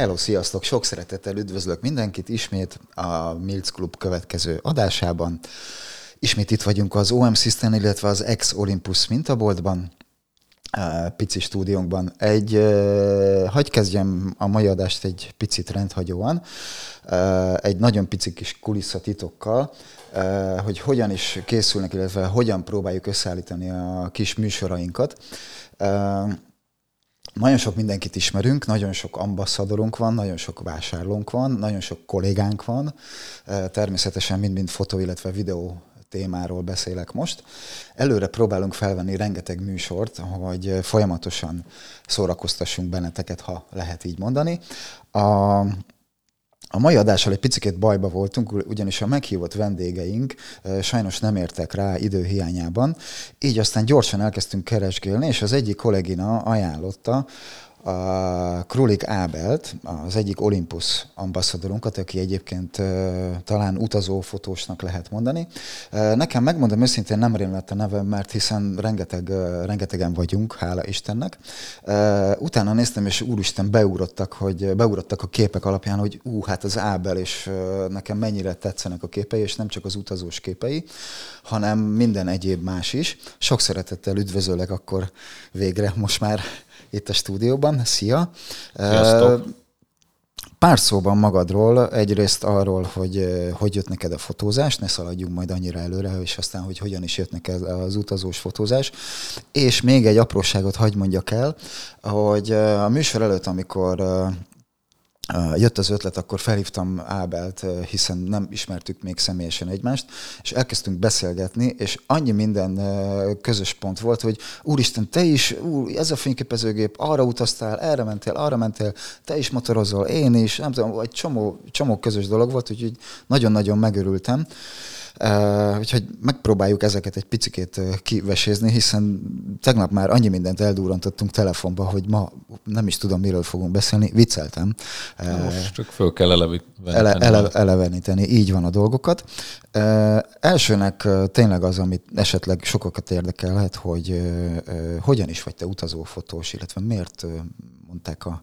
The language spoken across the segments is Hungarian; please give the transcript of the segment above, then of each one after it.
Hello, sziasztok! Sok szeretettel üdvözlök mindenkit ismét a Mills Club következő adásában. Ismét itt vagyunk az OM System, illetve az Ex Olympus mintaboltban, pici stúdiónkban. Egy, hagy kezdjem a mai adást egy picit rendhagyóan, egy nagyon pici kis kulisszatitokkal, hogy hogyan is készülnek, illetve hogyan próbáljuk összeállítani a kis műsorainkat. Nagyon sok mindenkit ismerünk, nagyon sok ambasszadorunk van, nagyon sok vásárlónk van, nagyon sok kollégánk van, természetesen mind-mind fotó, illetve videó témáról beszélek most. Előre próbálunk felvenni rengeteg műsort, hogy folyamatosan szórakoztassunk benneteket, ha lehet így mondani. A a mai adással egy picit bajba voltunk, ugyanis a meghívott vendégeink sajnos nem értek rá időhiányában, így aztán gyorsan elkezdtünk keresgélni, és az egyik kollégina ajánlotta, a Krulik Ábelt, az egyik Olympus ambasszadorunkat, aki egyébként talán utazó fotósnak lehet mondani. Nekem megmondom őszintén nem rém lett a nevem, mert hiszen rengeteg, rengetegen vagyunk, hála Istennek. Utána néztem, és úristen beugrottak, hogy beugrottak a képek alapján, hogy ú, hát az Ábel, és nekem mennyire tetszenek a képei, és nem csak az utazós képei, hanem minden egyéb más is. Sok szeretettel üdvözöllek akkor végre most már itt a stúdióban. Szia! Sziasztok! Pár szóban magadról, egyrészt arról, hogy hogy jött neked a fotózás, ne szaladjunk majd annyira előre, és aztán, hogy hogyan is jött neked az utazós fotózás. És még egy apróságot hagy mondjak el, hogy a műsor előtt, amikor jött az ötlet, akkor felhívtam Ábelt, hiszen nem ismertük még személyesen egymást, és elkezdtünk beszélgetni, és annyi minden közös pont volt, hogy úristen, te is, úr, ez a fényképezőgép, arra utaztál, erre mentél, arra mentél, te is motorozol, én is, nem tudom, egy csomó, csomó közös dolog volt, úgyhogy nagyon-nagyon megörültem. Uh, úgyhogy megpróbáljuk ezeket egy picikét kivesézni, hiszen tegnap már annyi mindent eldurrantottunk telefonba, hogy ma nem is tudom, miről fogunk beszélni. Vicceltem. Most csak föl kell eleveníteni. Ele, ele, eleveníteni, így van a dolgokat. Elsőnek tényleg az, amit esetleg sokakat érdekelhet, hogy hogyan is vagy te utazófotós, illetve miért mondták a,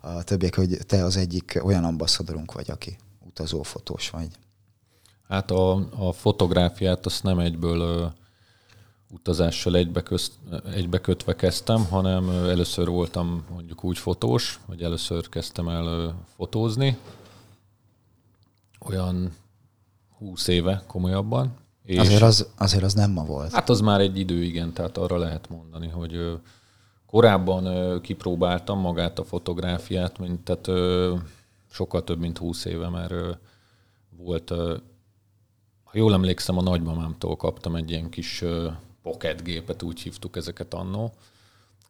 a többiek, hogy te az egyik olyan ambasszadorunk vagy, aki utazófotós vagy. Hát a, a fotográfiát azt nem egyből utazással egybeközt, egybekötve kezdtem, hanem először voltam mondjuk úgy fotós, hogy először kezdtem el fotózni, olyan húsz éve komolyabban. És azért, az, azért az nem ma volt. Hát az már egy idő, igen, tehát arra lehet mondani, hogy korábban kipróbáltam magát a fotográfiát, mint, tehát sokkal több, mint húsz éve, mert volt ha jól emlékszem, a nagymamámtól kaptam egy ilyen kis pocket gépet, úgy hívtuk ezeket annó.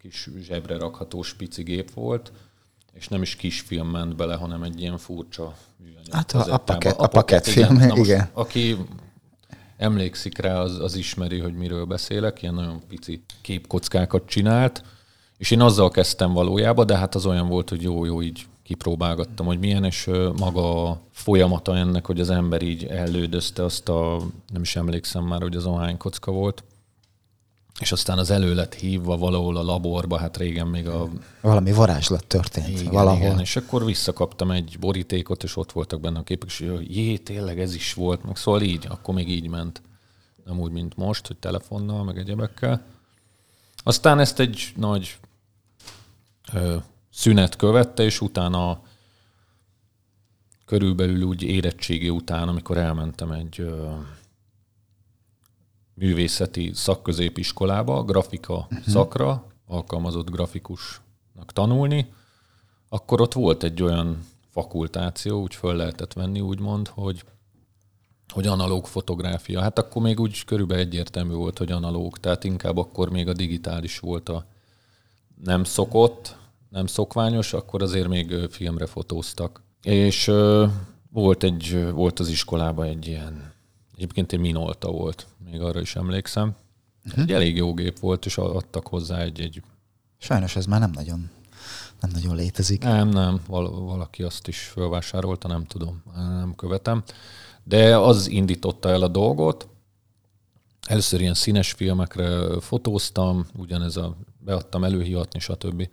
Kis zsebre rakható spici gép volt, és nem is kis film ment bele, hanem egy ilyen furcsa műanyag. Hát a, a, paket, a, paket film, igen. Most, igen. Aki emlékszik rá, az, az ismeri, hogy miről beszélek, ilyen nagyon pici képkockákat csinált, és én azzal kezdtem valójában, de hát az olyan volt, hogy jó-jó, így kipróbálgattam, hogy milyen, és maga a folyamata ennek, hogy az ember így ellődözte azt a, nem is emlékszem már, hogy az ahány kocka volt, és aztán az elő lett hívva valahol a laborba, hát régen még a... Valami varázslat történt igen, valahol. Igen, és akkor visszakaptam egy borítékot, és ott voltak benne a képek, és jé, tényleg ez is volt, meg szóval így, akkor még így ment. Nem úgy, mint most, hogy telefonnal, meg egyebekkel. Aztán ezt egy nagy ö, szünet követte, és utána körülbelül úgy érettségi után, amikor elmentem egy ö, művészeti szakközépiskolába, grafika uh-huh. szakra, alkalmazott grafikusnak tanulni, akkor ott volt egy olyan fakultáció, úgy föl lehetett venni, úgymond, hogy hogy analóg fotográfia. Hát akkor még úgy körülbelül egyértelmű volt, hogy analóg, tehát inkább akkor még a digitális volt a nem szokott, nem szokványos, akkor azért még filmre fotóztak. És volt, egy, volt az iskolában egy ilyen, egyébként egy Minolta volt, még arra is emlékszem. Uh-huh. Egy elég jó gép volt, és adtak hozzá egy, egy... Sajnos ez már nem nagyon, nem nagyon létezik. Nem, nem, val- valaki azt is felvásárolta, nem tudom, nem követem. De az indította el a dolgot. Először ilyen színes filmekre fotóztam, ugyanez a, beadtam előhivatni, stb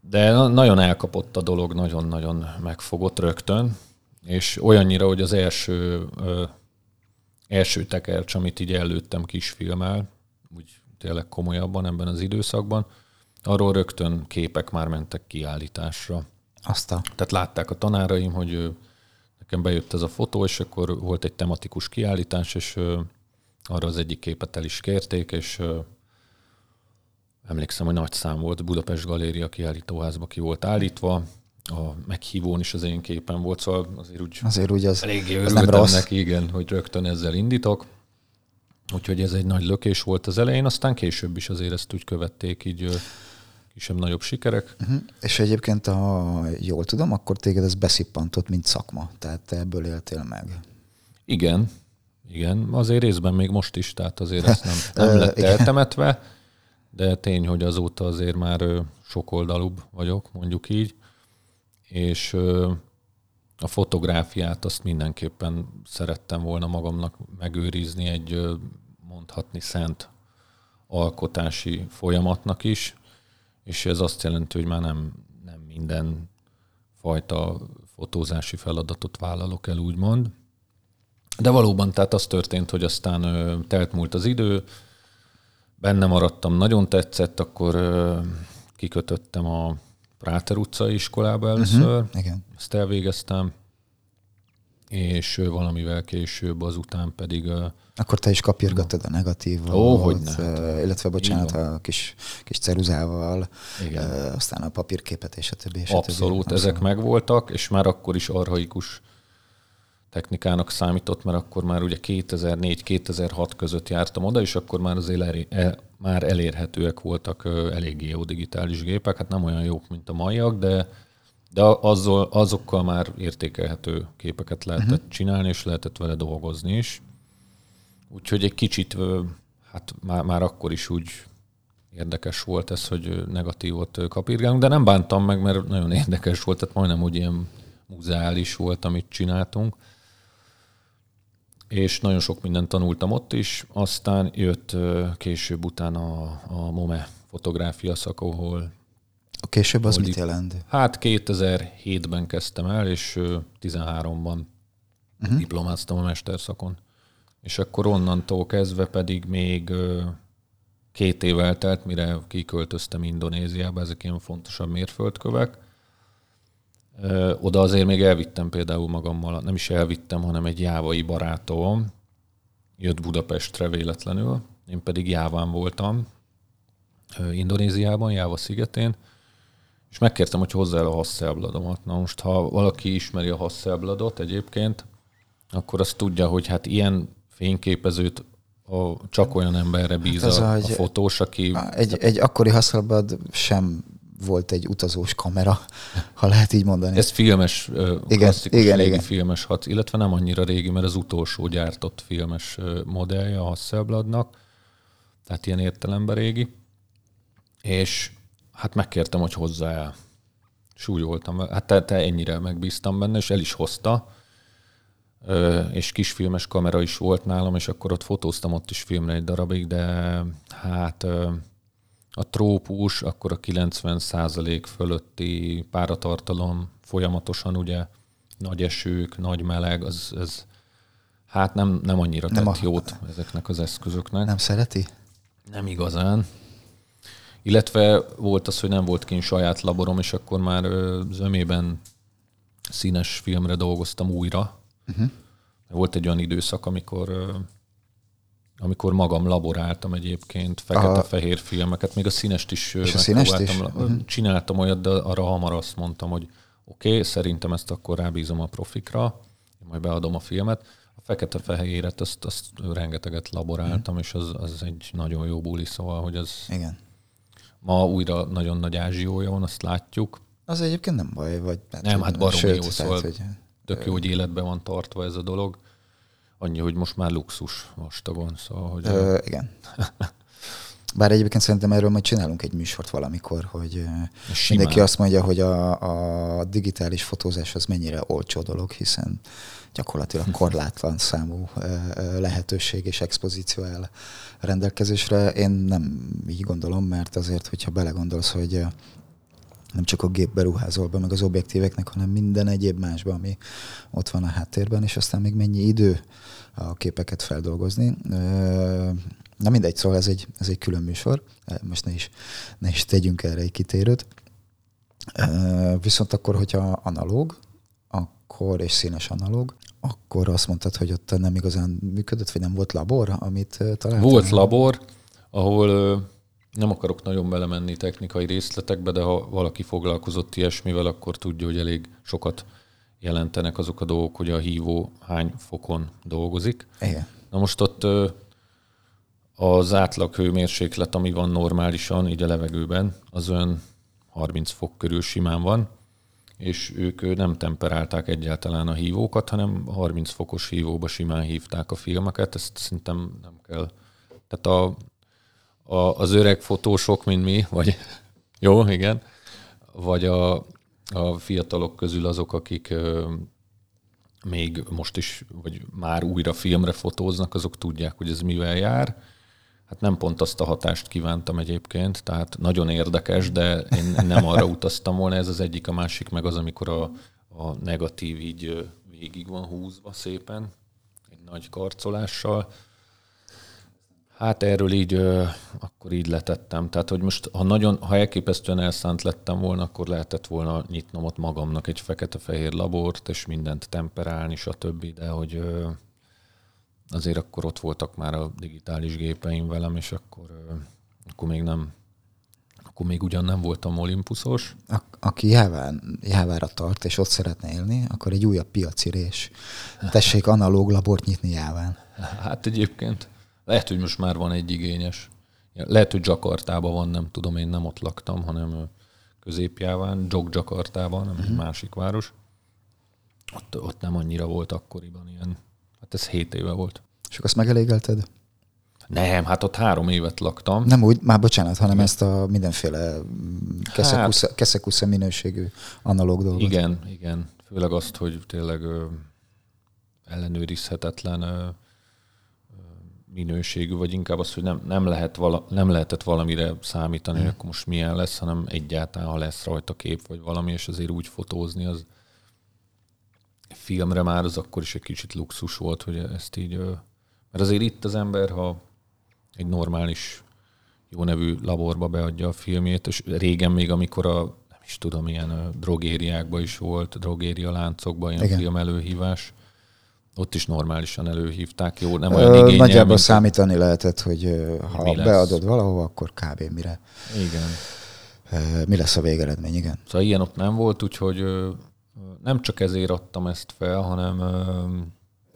De nagyon elkapott a dolog, nagyon-nagyon megfogott rögtön, és olyannyira, hogy az első, ö, első tekercs, amit így előttem kisfilmel, úgy tényleg komolyabban ebben az időszakban, arról rögtön képek már mentek kiállításra. Azt a... Tehát látták a tanáraim, hogy nekem bejött ez a fotó, és akkor volt egy tematikus kiállítás, és arra az egyik képet el is kérték, és emlékszem, hogy nagy szám volt, Budapest Galéria kiállítóházba ki volt állítva, a meghívón is az én képen volt, szóval azért úgy, azért úgy az, eléggé az nem rossz. neki, igen, hogy rögtön ezzel indítok. Úgyhogy ez egy nagy lökés volt az elején, aztán később is azért ezt úgy követték, így kisebb-nagyobb sikerek. Uh-huh. És egyébként, ha jól tudom, akkor téged ez beszippantott, mint szakma, tehát te ebből éltél meg. Igen, igen, azért részben még most is, tehát azért ezt nem, nem lett eltemetve, de tény, hogy azóta azért már sokoldalúbb vagyok, mondjuk így, és a fotográfiát azt mindenképpen szerettem volna magamnak megőrizni egy mondhatni szent alkotási folyamatnak is, és ez azt jelenti, hogy már nem, nem minden fajta fotózási feladatot vállalok el, úgymond. De valóban, tehát az történt, hogy aztán ö, telt múlt az idő, benne maradtam, nagyon tetszett, akkor ö, kikötöttem a Práter utcai iskolába először, uh-huh, igen. ezt elvégeztem, és valamivel később azután pedig... Akkor te is kapirgattad a negatívat, Ó, hogy ne. illetve bocsánat, a kis, kis ceruzával, Igen. aztán a papírképet és a többi. És Abszolút, többi. ezek megvoltak, és már akkor is arhaikus technikának számított, mert akkor már ugye 2004-2006 között jártam oda, és akkor már azért elé, el, már elérhetőek voltak eléggé jó digitális gépek, hát nem olyan jók, mint a maiak, de de azzal, azokkal már értékelhető képeket lehetett uh-huh. csinálni, és lehetett vele dolgozni is. Úgyhogy egy kicsit, hát már, már akkor is úgy érdekes volt ez, hogy negatívot kapírgálunk, de nem bántam meg, mert nagyon érdekes volt, tehát majdnem úgy ilyen muzeális volt, amit csináltunk. És nagyon sok mindent tanultam ott is, aztán jött később utána a, a MOME fotográfia szak, ahol a később az mit jelent? Hát 2007-ben kezdtem el, és 13-ban uh-huh. Mhm. diplomáztam a mesterszakon. És akkor onnantól kezdve pedig még két év eltelt, mire kiköltöztem Indonéziába, ezek ilyen fontosabb mérföldkövek. Oda azért még elvittem például magammal, nem is elvittem, hanem egy jávai barátom jött Budapestre véletlenül, én pedig Jáván voltam, Indonéziában, Jáva szigetén, és megkértem, hogy hozzá el a Hasselbladomat. Na most, ha valaki ismeri a Hasselbladot egyébként, akkor azt tudja, hogy hát ilyen fényképezőt a, csak olyan emberre bíz hát a, a, a fotós, aki... Egy, egy akkori Hasselblad sem volt egy utazós kamera, ha lehet így mondani. Ez filmes, igen, klasszikus igen, régi igen. filmes hat, illetve nem annyira régi, mert az utolsó gyártott filmes modellje a Hasselbladnak, tehát ilyen értelemben régi. És hát megkértem, hogy hozzá el. Súlyoltam. Hát te, te ennyire megbíztam benne, és el is hozta. És kisfilmes kamera is volt nálam, és akkor ott fotóztam ott is filmre egy darabig, de hát a trópus, akkor a 90% fölötti páratartalom folyamatosan ugye nagy esők, nagy meleg, az, ez hát nem, nem annyira nem tett a, jót ezeknek az eszközöknek. Nem szereti? Nem igazán. Illetve volt az, hogy nem volt kint saját laborom, és akkor már zömében színes filmre dolgoztam újra. Uh-huh. Volt egy olyan időszak, amikor amikor magam laboráltam egyébként fekete-fehér filmeket, még a színest is és a színest is? Uh-huh. Csináltam olyat, de arra hamar azt mondtam, hogy oké, okay, szerintem ezt akkor rábízom a profikra, majd beadom a filmet. A fekete-fehéret, azt, azt rengeteget laboráltam, uh-huh. és az, az egy nagyon jó buli, szóval, hogy az... Igen Ma újra nagyon nagy ázsiója van, azt látjuk. Az egyébként nem baj, vagy... Hát, nem, hát baromi jó, szóval hogy, tök jó, hogy életben van tartva ez a dolog. Annyi, hogy most már luxus vastagon, szóval... Hogy Ö, a... Igen. Bár egyébként szerintem erről majd csinálunk egy műsort valamikor, hogy Simán. mindenki azt mondja, hogy a, a digitális fotózás az mennyire olcsó dolog, hiszen gyakorlatilag korlátlan számú lehetőség és expozíció áll rendelkezésre. Én nem így gondolom, mert azért, hogyha belegondolsz, hogy nem csak a gépbe ruházol be, meg az objektíveknek, hanem minden egyéb másban, ami ott van a háttérben, és aztán még mennyi idő a képeket feldolgozni. Na mindegy, szóval ez egy, ez egy külön műsor, most ne is, ne is tegyünk erre egy kitérőt. Viszont akkor, hogyha analóg, akkor, és színes analóg, akkor azt mondtad, hogy ott nem igazán működött, vagy nem volt labor, amit találtál? Volt labor, ahol nem akarok nagyon belemenni technikai részletekbe, de ha valaki foglalkozott ilyesmivel, akkor tudja, hogy elég sokat jelentenek azok a dolgok, hogy a hívó hány fokon dolgozik. Igen. Na most ott az átlag hőmérséklet, ami van normálisan, így a levegőben, az olyan 30 fok körül simán van, és ők nem temperálták egyáltalán a hívókat, hanem 30 fokos hívóba simán hívták a filmeket, ezt szerintem nem kell. Tehát a, a, az öreg fotósok, mint mi, vagy jó, igen, vagy a, a fiatalok közül azok, akik ö, még most is, vagy már újra filmre fotóznak, azok tudják, hogy ez mivel jár. Hát nem pont azt a hatást kívántam egyébként, tehát nagyon érdekes, de én nem arra utaztam volna, ez az egyik, a másik meg az, amikor a, a negatív így végig van húzva szépen, egy nagy karcolással, Hát erről így, ö, akkor így letettem. Tehát, hogy most, ha nagyon, ha elképesztően elszánt lettem volna, akkor lehetett volna nyitnom ott magamnak egy fekete-fehér labort, és mindent temperálni, stb. De hogy ö, azért akkor ott voltak már a digitális gépeim velem, és akkor, ö, akkor még nem, akkor még ugyan nem voltam olimpuszos. A, aki Jáván, Jávára tart, és ott szeretne élni, akkor egy újabb piacirés. Tessék analóg labort nyitni Jáván. Hát egyébként lehet, hogy most már van egy igényes. Lehet, hogy Jakartában van, nem tudom, én nem ott laktam, hanem középjáván, Jog Jakartában, nem uh-huh. egy mhm. másik város. Ott, ott nem annyira volt akkoriban ilyen. Hát ez hét éve volt. És azt megelégelted? Nem, hát ott három évet laktam. Nem úgy, már bocsánat, hanem igen. ezt a mindenféle keszekusza, hát, keszekusza minőségű analóg dolgot. Igen, igen. Főleg azt, hogy tényleg ö, ellenőrizhetetlen ö, minőségű, vagy inkább az, hogy nem, nem, lehet vala, nem lehetett valamire számítani, mm. hogy akkor most milyen lesz, hanem egyáltalán, ha lesz rajta kép, vagy valami, és azért úgy fotózni, az filmre már az akkor is egy kicsit luxus volt, hogy ezt így... Mert azért itt az ember, ha egy normális jó nevű laborba beadja a filmjét, és régen még, amikor a nem is tudom, ilyen drogériákban is volt, drogéria láncokban ilyen Igen. film előhívás, ott is normálisan előhívták, jó, nem olyan igényel, Nagyjából számítani a... lehetett, hogy ha beadod valahova, akkor kb. mire. Igen. Mi lesz a végeredmény, igen. Szóval ilyen ott nem volt, úgyhogy nem csak ezért adtam ezt fel, hanem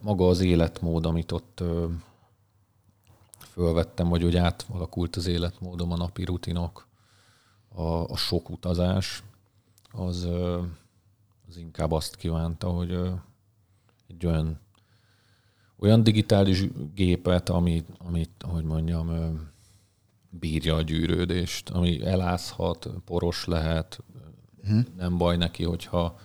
maga az életmód, amit ott fölvettem, vagy hogy átalakult az életmódom, a napi rutinok, a, a sok utazás, az, az inkább azt kívánta, hogy egy olyan olyan digitális gépet, amit, amit hogy mondjam, bírja a gyűrődést, ami elázhat, poros lehet, uh-huh. nem baj neki, hogyha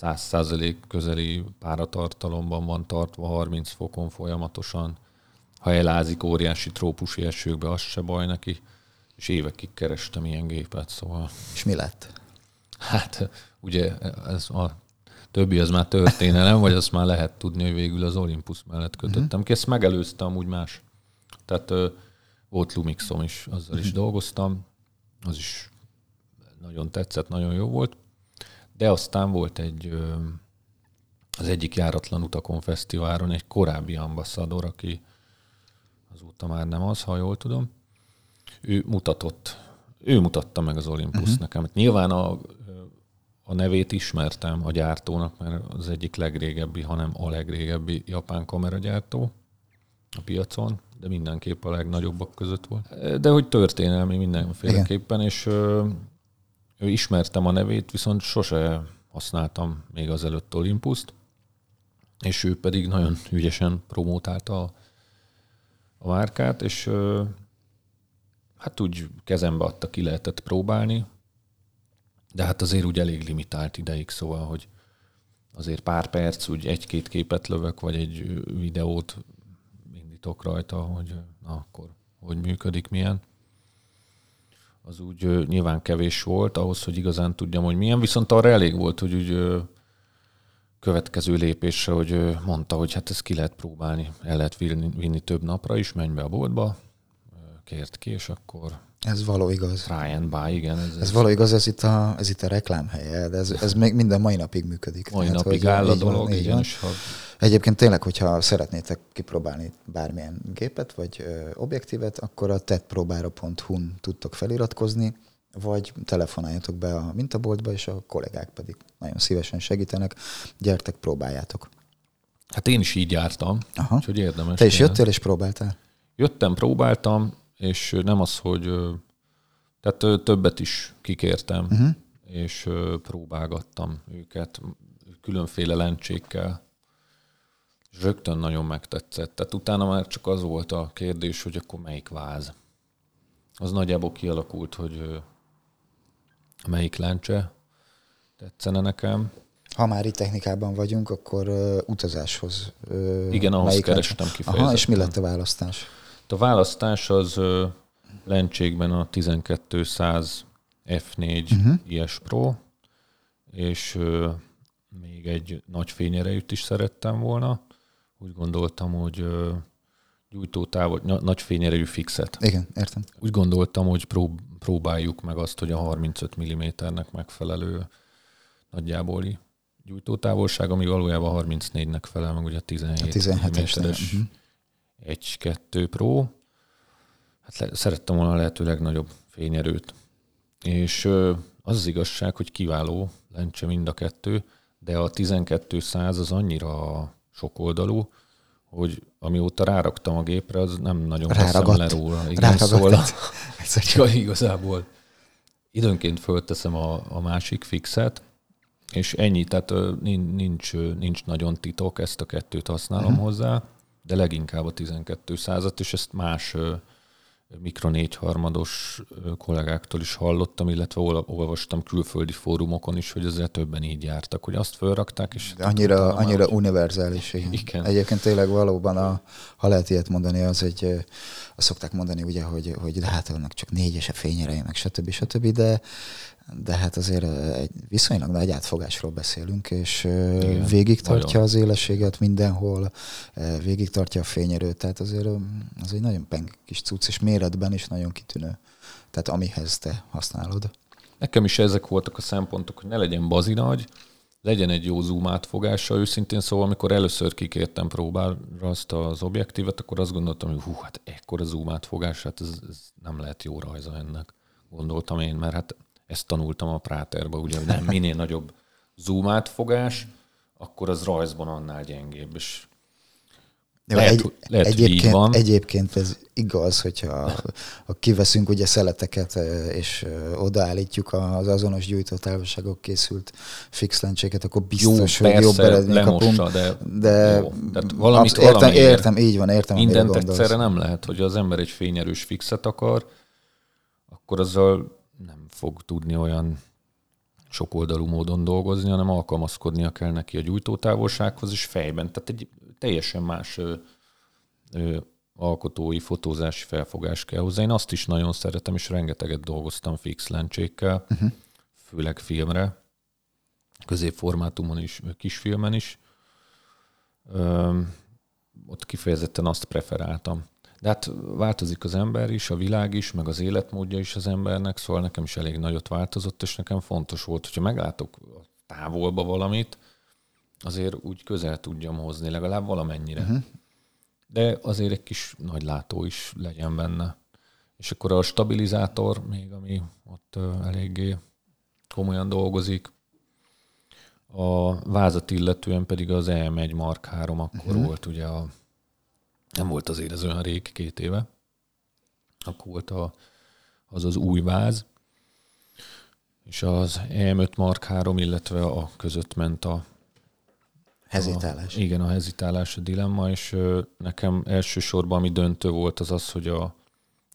100% közeli páratartalomban van tartva 30 fokon folyamatosan. Ha elázik óriási trópusi esőkbe, az se baj neki. És évekig kerestem ilyen gépet, szóval... És mi lett? Hát ugye ez a többi az már történelem, vagy azt már lehet tudni, hogy végül az Olympus mellett kötöttem uh-huh. ki. Ezt megelőztem úgy más. Tehát ö, volt Lumixom is, azzal is mhm. dolgoztam. Az is nagyon tetszett, nagyon jó volt. De aztán volt egy ö, az egyik járatlan utakon fesztiválon egy korábbi ambasszador, aki azóta már nem az, ha jól tudom. Ő mutatott, ő mutatta meg az Olympus uh-huh. nekem. Nyilván a a nevét ismertem a gyártónak, mert az egyik legrégebbi, hanem a legrégebbi japán kameragyártó a piacon, de mindenképp a legnagyobbak között volt. De hogy történelmi mindenféleképpen, Igen. és ö, ő ismertem a nevét, viszont sose használtam még az előtt Olympuszt, és ő pedig nagyon ügyesen promótálta a, a márkát, és ö, hát úgy kezembe adta, ki lehetett próbálni, de hát azért úgy elég limitált ideig, szóval, hogy azért pár perc, úgy egy-két képet lövök, vagy egy videót indítok rajta, hogy na akkor hogy működik, milyen. az úgy nyilván kevés volt ahhoz, hogy igazán tudjam, hogy milyen, viszont arra elég volt, hogy úgy következő lépésre, hogy mondta, hogy hát ezt ki lehet próbálni, el lehet vinni, vinni több napra is, menj be a boltba, kért ki, és akkor Ez való igaz. try and buy, igen. Ez, Ez való igaz, ez itt a, ez itt a reklámhelye, de ez, ez még minden mai napig működik. mai Tehát, napig áll a dolog, így igen, van. Egyébként tényleg, hogyha szeretnétek kipróbálni bármilyen gépet vagy ö, objektívet, akkor a tetpróbára.hu-n tudtok feliratkozni, vagy telefonáljatok be a mintaboltba, és a kollégák pedig nagyon szívesen segítenek. Gyertek, próbáljátok. Hát én is így jártam, Aha. úgyhogy érdemes. Te is jöttél és próbáltál? Jöttem, próbáltam, és nem az, hogy tehát többet is kikértem, uh-huh. és próbálgattam őket különféle lencsékkel, és rögtön nagyon megtetszett. Tehát utána már csak az volt a kérdés, hogy akkor melyik váz. Az nagyjából kialakult, hogy melyik lencse tetszene nekem. Ha már itt technikában vagyunk, akkor uh, utazáshoz. Uh, Igen, ahhoz kerestem? Aha, és mi kifejezetten. lett a választás? A választás az ö, lencsékben a 1200 F4 uh-huh. IS Pro, és még egy nagy fényerejűt is szerettem volna. Úgy gondoltam, hogy ny- nagy fényerejű fixet. Igen, értem. Úgy gondoltam, hogy prób- próbáljuk meg azt, hogy a 35 mm-nek megfelelő nagyjáboli gyújtótávolság, ami valójában 34-nek felel meg, ugye a 17, A 17-esnél, mm-es. 1-2 Pro. Hát le, szerettem volna a lehető legnagyobb fényerőt. És az az igazság, hogy kiváló lencse mind a kettő, de a 1200 az annyira sokoldalú, hogy amióta ráraktam a gépre, az nem nagyon Ráragadt. le róla. Igen, Ráragadt szóval csak. Ja, igazából időnként fölteszem a, a másik fixet, és ennyi, tehát nincs, nincs nagyon titok, ezt a kettőt használom uh-huh. hozzá, de leginkább a 12 százat, és ezt más mikro négy harmados ö, kollégáktól is hallottam, illetve ol- olvastam külföldi fórumokon is, hogy ezzel többen így jártak, hogy azt fölrakták, és De annyira, már annyira úgy- univerzális. Igen. Igen. Egyébként tényleg valóban, a, ha lehet ilyet mondani, az egy, azt szokták mondani ugye, hogy, hogy de hát annak csak négyes a fényereje, meg stb. stb. De, de hát azért egy viszonylag nagy átfogásról beszélünk, és Igen, végig tartja nagyon. az élességet mindenhol, végig tartja a fényerőt, tehát azért az egy nagyon peng kis cucc, és méretben is nagyon kitűnő. Tehát amihez te használod. Nekem is ezek voltak a szempontok, hogy ne legyen bazi nagy, legyen egy jó zoom átfogása. Őszintén szóval, amikor először kikértem próbára azt az objektívet, akkor azt gondoltam, hogy hú, hát ekkora zoom átfogás, hát ez, ez nem lehet jó rajza ennek. Gondoltam én, mert hát ezt tanultam a Práterba, ugye, nem minél nagyobb zoom átfogás, akkor az rajzban annál gyengébb. És Jó, Lehet, egy, lehet, hogy így egyébként, van. egyébként ez igaz, hogyha ha kiveszünk ugye szeleteket, és odaállítjuk az azonos gyújtótávolságok készült fix lencséket, akkor biztos, hogy jobb eredményt lemossa, kapunk. de, De jó. Tehát valamit absz- értem, értem, így van, értem, Mindent egyszerre nem lehet, hogy az ember egy fényerős fixet akar, akkor azzal nem fog tudni olyan sokoldalú módon dolgozni, hanem alkalmazkodnia kell neki a gyújtótávolsághoz és fejben. Tehát egy teljesen más ö, ö, alkotói, fotózási felfogás kell hozzá. Én azt is nagyon szeretem, és rengeteget dolgoztam fix lencsékkel, uh-huh. főleg filmre, középformátumon is, kisfilmen is. Öm, ott kifejezetten azt preferáltam. De hát változik az ember is, a világ is, meg az életmódja is az embernek, szóval nekem is elég nagyot változott, és nekem fontos volt, hogyha meglátok távolba valamit, azért úgy közel tudjam hozni, legalább valamennyire. Uh-huh. De azért egy kis nagy látó is legyen benne. És akkor a stabilizátor még, ami ott eléggé komolyan dolgozik, a vázat illetően pedig az EM1 Mark 3 akkor uh-huh. volt ugye a nem volt azért ez olyan rég, két éve. Akkor volt a, az az új váz, és az EM5 Mark 3, illetve a között ment a Hezitálás. A, igen, a hezitálás, a dilemma, és ö, nekem elsősorban ami döntő volt az az, hogy a,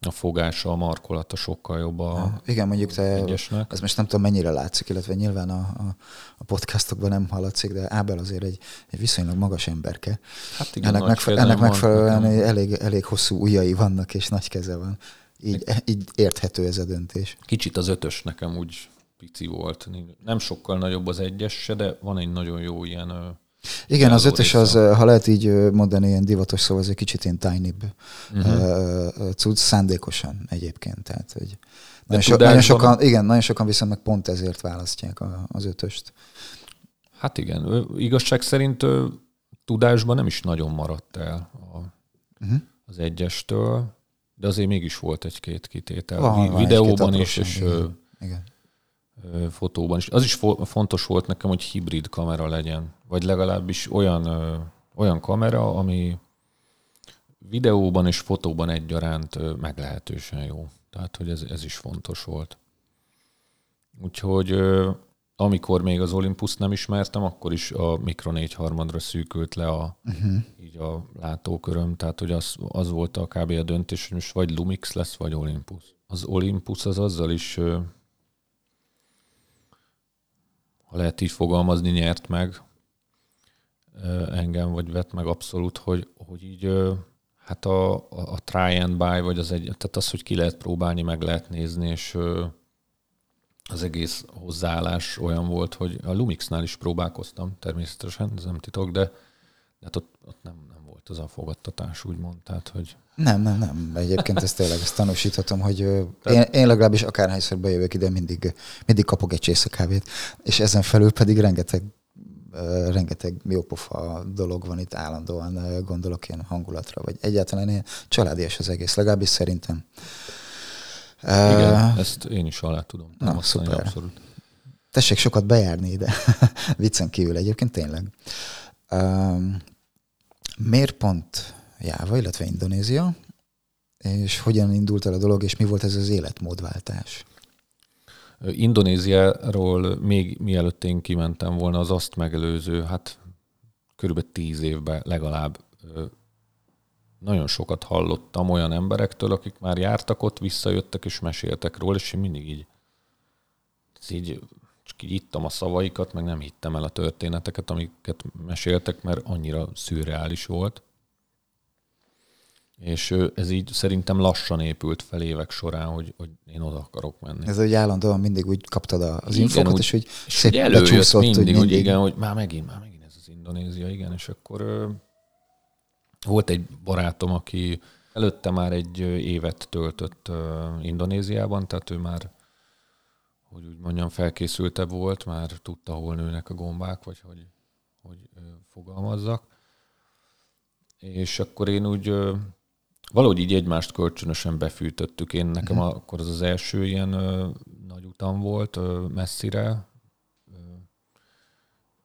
a fogása, a markolata sokkal jobb a Igen, mondjuk te, egyesnek. ez most nem tudom mennyire látszik, illetve nyilván a, a, a podcastokban nem hallatszik, de Ábel azért egy, egy viszonylag magas emberke. Hát igen, ennek, megfe- ennek van, megfelelően nekem. elég, elég hosszú ujjai vannak, és nagy keze van. így, így érthető ez a döntés. Kicsit az ötös nekem úgy pici volt. Nem sokkal nagyobb az egyes se, de van egy nagyon jó ilyen igen, az ötös az, ha lehet így mondani, ilyen divatos szó, az egy kicsit ilyen tinybb uh-huh. cucc, szándékosan egyébként. Tehát, hogy nagyon, so, nagyon, sokan, igen, nagyon sokan viszont meg pont ezért választják a, az ötöst. Hát igen, igazság szerint tudásban nem is nagyon maradt el a, uh-huh. az egyestől, de azért mégis volt egy-két kitétel. Van, videóban is, és igen. Fotóban is. Az is fontos volt nekem, hogy hibrid kamera legyen, vagy legalábbis olyan, olyan kamera, ami videóban és fotóban egyaránt meglehetősen jó. Tehát, hogy ez, ez is fontos volt. Úgyhogy amikor még az Olympus nem ismertem, akkor is a Mikro 4 harmadra szűkült le a, uh-huh. így a látóköröm, tehát hogy az, az volt a kb. a döntés, hogy most vagy Lumix lesz, vagy Olympus. Az Olympus az azzal is, ha lehet így fogalmazni, nyert meg engem, vagy vett meg abszolút, hogy, hogy így hát a, a, a try and buy, vagy az egy, tehát az, hogy ki lehet próbálni, meg lehet nézni, és az egész hozzáállás olyan volt, hogy a Lumixnál is próbálkoztam természetesen, ez nem titok, de, hát ott, ott nem, nem volt az a fogadtatás, úgymond, tehát, hogy... Nem, nem, nem. Egyébként ezt tényleg ezt tanúsíthatom, hogy én, én legalábbis akárhányszor bejövök ide, mindig, mindig kapok egy csészakávét, és ezen felül pedig rengeteg rengeteg jópofa dolog van itt állandóan, gondolok ilyen hangulatra, vagy egyáltalán ilyen családias az egész, legalábbis szerintem. Igen, uh, ezt én is alá tudom. Na, szuper. Abszolút. Tessék sokat bejárni ide. Viccen kívül egyébként tényleg. Uh, miért pont Jáva, illetve Indonézia, és hogyan indult el a dolog, és mi volt ez az életmódváltás? Indonéziáról még mielőtt én kimentem volna, az azt megelőző, hát körülbelül tíz évben legalább nagyon sokat hallottam olyan emberektől, akik már jártak ott, visszajöttek és meséltek róla, és én mindig így, így csak így ittam a szavaikat, meg nem hittem el a történeteket, amiket meséltek, mert annyira szürreális volt. És ez így szerintem lassan épült fel évek során, hogy, hogy én oda akarok menni. Ez egy állandóan mindig úgy kaptad az igen, infokat, úgy, és hogy és szép előjött mindig, hogy igen, hogy már megint, már megint ez az Indonézia, igen, és akkor volt egy barátom, aki előtte már egy évet töltött Indonéziában, tehát ő már, hogy úgy mondjam, felkészültebb volt, már tudta, hol nőnek a gombák, vagy hogy, hogy fogalmazzak. És akkor én úgy valahogy így egymást kölcsönösen befűtöttük. Én nekem uh-huh. akkor az az első ilyen ö, nagy utam volt ö, messzire. Ö,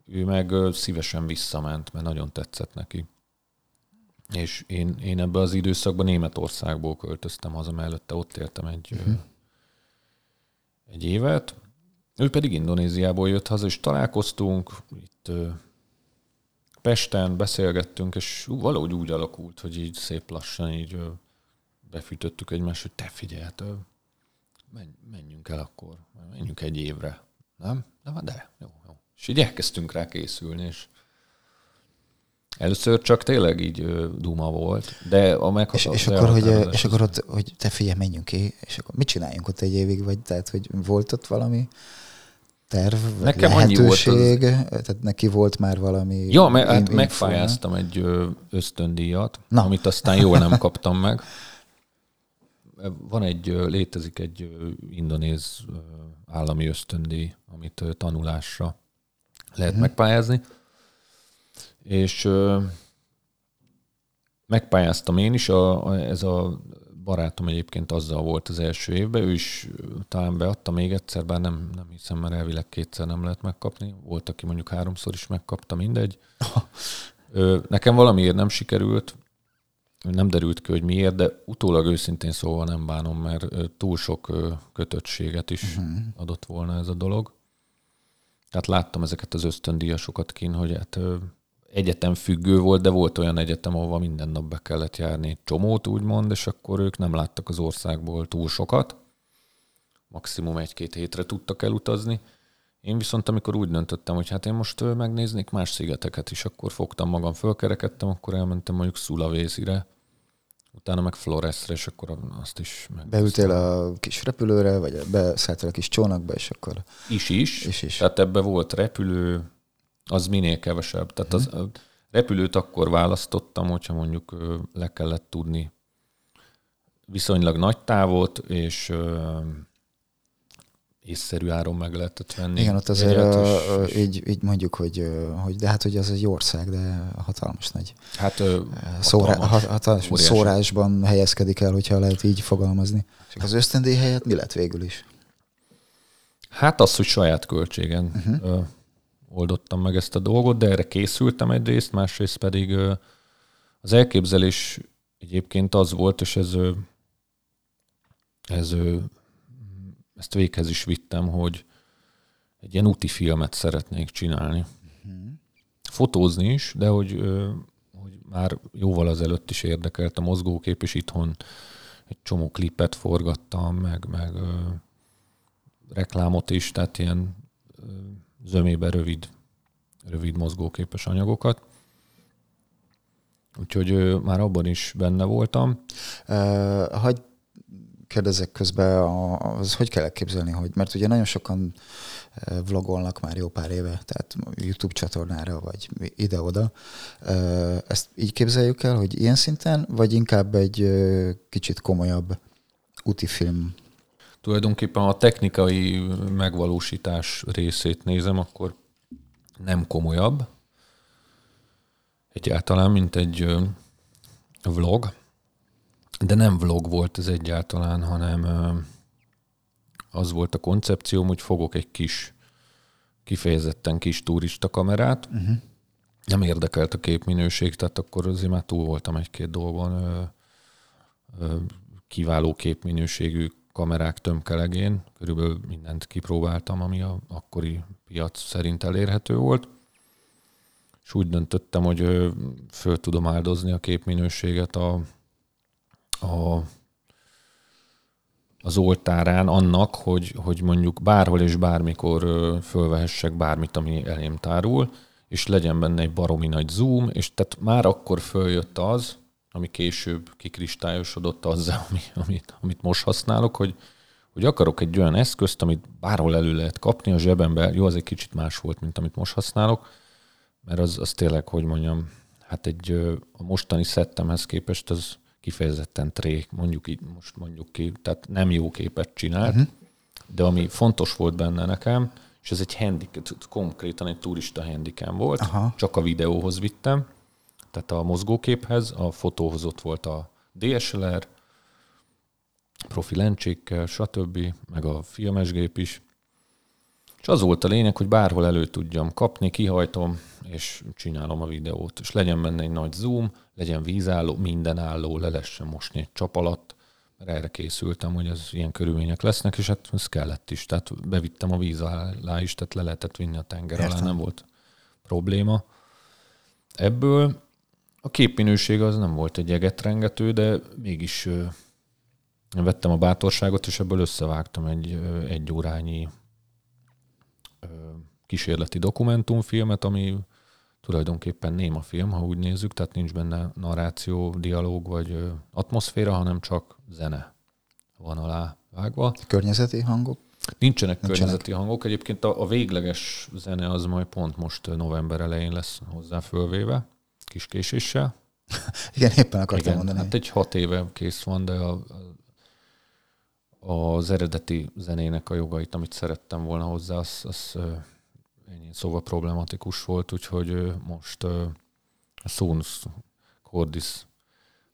ő meg ö, szívesen visszament, mert nagyon tetszett neki. És én, én ebben az időszakban Németországból költöztem haza, mellette ott éltem egy, uh-huh. egy évet. Ő pedig Indonéziából jött haza, és találkoztunk itt Pesten, beszélgettünk, és valahogy úgy alakult, hogy így szép lassan így befűtöttük egymást, hogy te figyelj, menjünk el akkor, menjünk egy évre. Nem? De, de jó, jó. És így elkezdtünk rá készülni, és Először csak tényleg így duma volt, de a meg És, és akkor, hogy, és akkor ott, hogy te figyelj, menjünk ki, és akkor mit csináljunk ott egy évig, vagy tehát, hogy volt ott valami terv, vagy Nekem lehetőség, annyi volt az... tehát neki volt már valami... Ja, me, hát megfájáztam egy ösztöndíjat, Na. amit aztán jól nem kaptam meg. Van egy, létezik egy indonéz állami ösztöndíj, amit tanulásra lehet uh-huh. megpályázni és megpályáztam én is, a, a, ez a barátom egyébként azzal volt az első évben, ő is talán beadta még egyszer, bár nem, nem hiszem, mert elvileg kétszer nem lehet megkapni. Volt, aki mondjuk háromszor is megkapta, mindegy. Nekem valamiért nem sikerült, nem derült ki, hogy miért, de utólag őszintén szóval nem bánom, mert túl sok kötöttséget is uh-huh. adott volna ez a dolog. Tehát láttam ezeket az ösztöndíjasokat kin, hogy hát egyetem függő volt, de volt olyan egyetem, ahova minden nap be kellett járni egy csomót, úgymond, és akkor ők nem láttak az országból túl sokat. Maximum egy-két hétre tudtak elutazni. Én viszont, amikor úgy döntöttem, hogy hát én most megnéznék más szigeteket is, akkor fogtam magam, fölkerekedtem, akkor elmentem mondjuk Szulavészire, utána meg Floresre, és akkor azt is meg. Beültél a kis repülőre, vagy beszálltál a kis csónakba, és akkor... Is is. is, is. Tehát ebbe volt repülő, az minél kevesebb. Tehát az, a repülőt akkor választottam, hogyha mondjuk le kellett tudni viszonylag nagy távot, és észszerű áron meg lehetett venni. Igen, ott azért a, és, így, így mondjuk, hogy, hogy de hát hogy az egy ország, de hatalmas nagy. Hát Szórá, hatalmas, hatalmas szórásban helyezkedik el, hogyha lehet így fogalmazni. És az ösztöndíj helyett mi lett végül is? Hát az, hogy saját költségen uh-huh. Oldottam meg ezt a dolgot, de erre készültem egyrészt, másrészt pedig az elképzelés egyébként az volt, és ez, ez ezt véghez is vittem, hogy egy ilyen úti filmet szeretnék csinálni. Uh-huh. Fotózni is, de hogy, hogy már jóval azelőtt is érdekelt a mozgókép, és itthon egy csomó klipet forgattam, meg, meg reklámot is, tehát ilyen zömébe rövid, rövid mozgóképes anyagokat. Úgyhogy már abban is benne voltam. Uh, hagy kérdezek közben, az hogy kell elképzelni, hogy, mert ugye nagyon sokan vlogolnak már jó pár éve, tehát YouTube csatornára, vagy ide-oda. Ezt így képzeljük el, hogy ilyen szinten, vagy inkább egy kicsit komolyabb úti Tulajdonképpen a technikai megvalósítás részét nézem, akkor nem komolyabb egyáltalán, mint egy vlog, de nem vlog volt ez egyáltalán, hanem az volt a koncepcióm, hogy fogok egy kis, kifejezetten kis turista kamerát. Uh-huh. Nem érdekelt a képminőség, tehát akkor azért már túl voltam egy-két dolgon. Kiváló képminőségű kamerák tömkelegén. Körülbelül mindent kipróbáltam, ami a akkori piac szerint elérhető volt. És úgy döntöttem, hogy föl tudom áldozni a képminőséget a, a, az oltárán annak, hogy, hogy mondjuk bárhol és bármikor fölvehessek bármit, ami elém tárul, és legyen benne egy baromi nagy zoom, és tehát már akkor följött az, ami később kikristályosodott azzal, ami, amit, amit most használok, hogy, hogy akarok egy olyan eszközt, amit bárhol elő lehet kapni a zsebembe. Jó, az egy kicsit más volt, mint amit most használok, mert az, az tényleg, hogy mondjam, hát egy a mostani szettemhez képest az kifejezetten trék, mondjuk így, most mondjuk ki, tehát nem jó képet csinált, uh-huh. de ami fontos volt benne nekem, és ez egy handicam, konkrétan egy turista handicam volt, Aha. csak a videóhoz vittem, tehát a mozgóképhez, a fotóhoz ott volt a DSLR, profi lencsékkel, stb., meg a filmesgép is. És az volt a lényeg, hogy bárhol elő tudjam kapni, kihajtom, és csinálom a videót. És legyen benne egy nagy zoom, legyen vízálló, minden álló, le lehessen mosni egy csap alatt, mert erre készültem, hogy ez ilyen körülmények lesznek, és hát ez kellett is. Tehát bevittem a víz alá is, tehát le lehetett vinni a tenger Értem. alá, nem volt probléma. Ebből a képminőség az nem volt egy egetrengető, de mégis vettem a bátorságot, és ebből összevágtam egy egy órányi kísérleti dokumentumfilmet, ami tulajdonképpen néma film, ha úgy nézzük, tehát nincs benne narráció, dialóg vagy atmoszféra, hanem csak zene van alá vágva. Környezeti hangok? Nincsenek, Nincsenek. környezeti hangok. Egyébként a, a végleges zene az majd pont most november elején lesz hozzá fölvéve, kis késéssel. Igen, éppen akartam Igen, mondani. Hát egy hat éve kész van, de a, az eredeti zenének a jogait, amit szerettem volna hozzá, az, az ennyi szóval problematikus volt, úgyhogy most a Sonus Cordis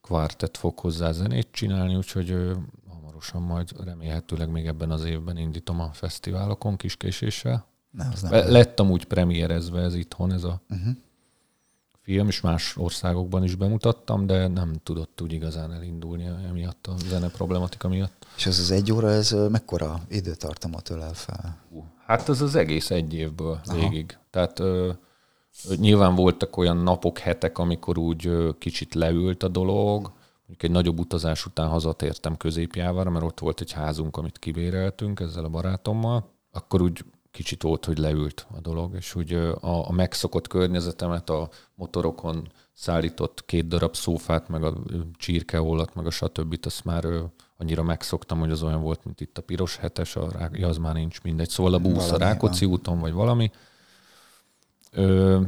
Quartet fog hozzá zenét csinálni, úgyhogy hamarosan majd remélhetőleg még ebben az évben indítom a fesztiválokon kiskéséssel. Ne, az nem Lett amúgy premierezve ez itthon, ez a uh-huh. Film, és más országokban is bemutattam, de nem tudott úgy igazán elindulni emiatt a zene problematika miatt. És ez az egy óra, ez mekkora időtartamot ölel fel? Hát ez az egész egy évből Aha. végig. Tehát ö, nyilván voltak olyan napok, hetek, amikor úgy ö, kicsit leült a dolog. Mondjuk egy nagyobb utazás után hazatértem középjávára, mert ott volt egy házunk, amit kibéreltünk ezzel a barátommal. Akkor úgy kicsit volt, hogy leült a dolog, és úgy a, a megszokott környezetemet, a motorokon szállított két darab szófát, meg a csirkeollat, meg a stb. azt már annyira megszoktam, hogy az olyan volt, mint itt a piros hetes, a, ja, az már nincs mindegy. Szóval a busz valami a Rákóczi van. úton, vagy valami. Ö,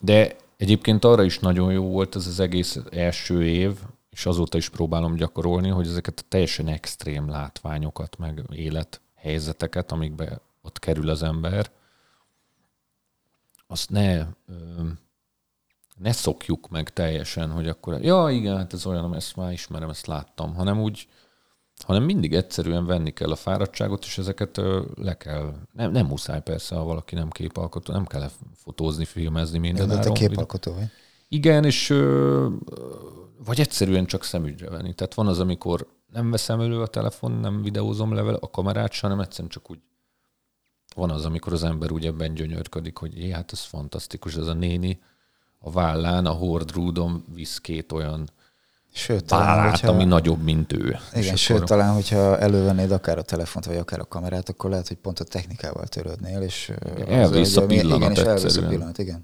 de egyébként arra is nagyon jó volt ez az egész első év, és azóta is próbálom gyakorolni, hogy ezeket a teljesen extrém látványokat, meg élethelyzeteket, amikbe ott kerül az ember, azt ne, ne szokjuk meg teljesen, hogy akkor, ja igen, hát ez olyan, ezt már ismerem, ezt láttam, hanem úgy, hanem mindig egyszerűen venni kell a fáradtságot, és ezeket le kell, nem, nem muszáj persze, ha valaki nem képalkotó, nem kell fotózni, filmezni minden. De te képalkotó vagy? Igen, és vagy egyszerűen csak szemügyre venni. Tehát van az, amikor nem veszem elő a telefon, nem videózom le a kamerát, hanem egyszerűen csak úgy van az, amikor az ember úgy ebben gyönyörködik, hogy jé, hát ez fantasztikus, ez a néni a vállán, a hordrúdon visz két olyan Sőt, talán, hogyha... ami nagyobb, mint ő. Igen, és sőt, akkor... talán, hogyha elővennéd akár a telefont, vagy akár a kamerát, akkor lehet, hogy pont a technikával törődnél, és elvisz a pillanat igen, és elvisz a pillanat, igen.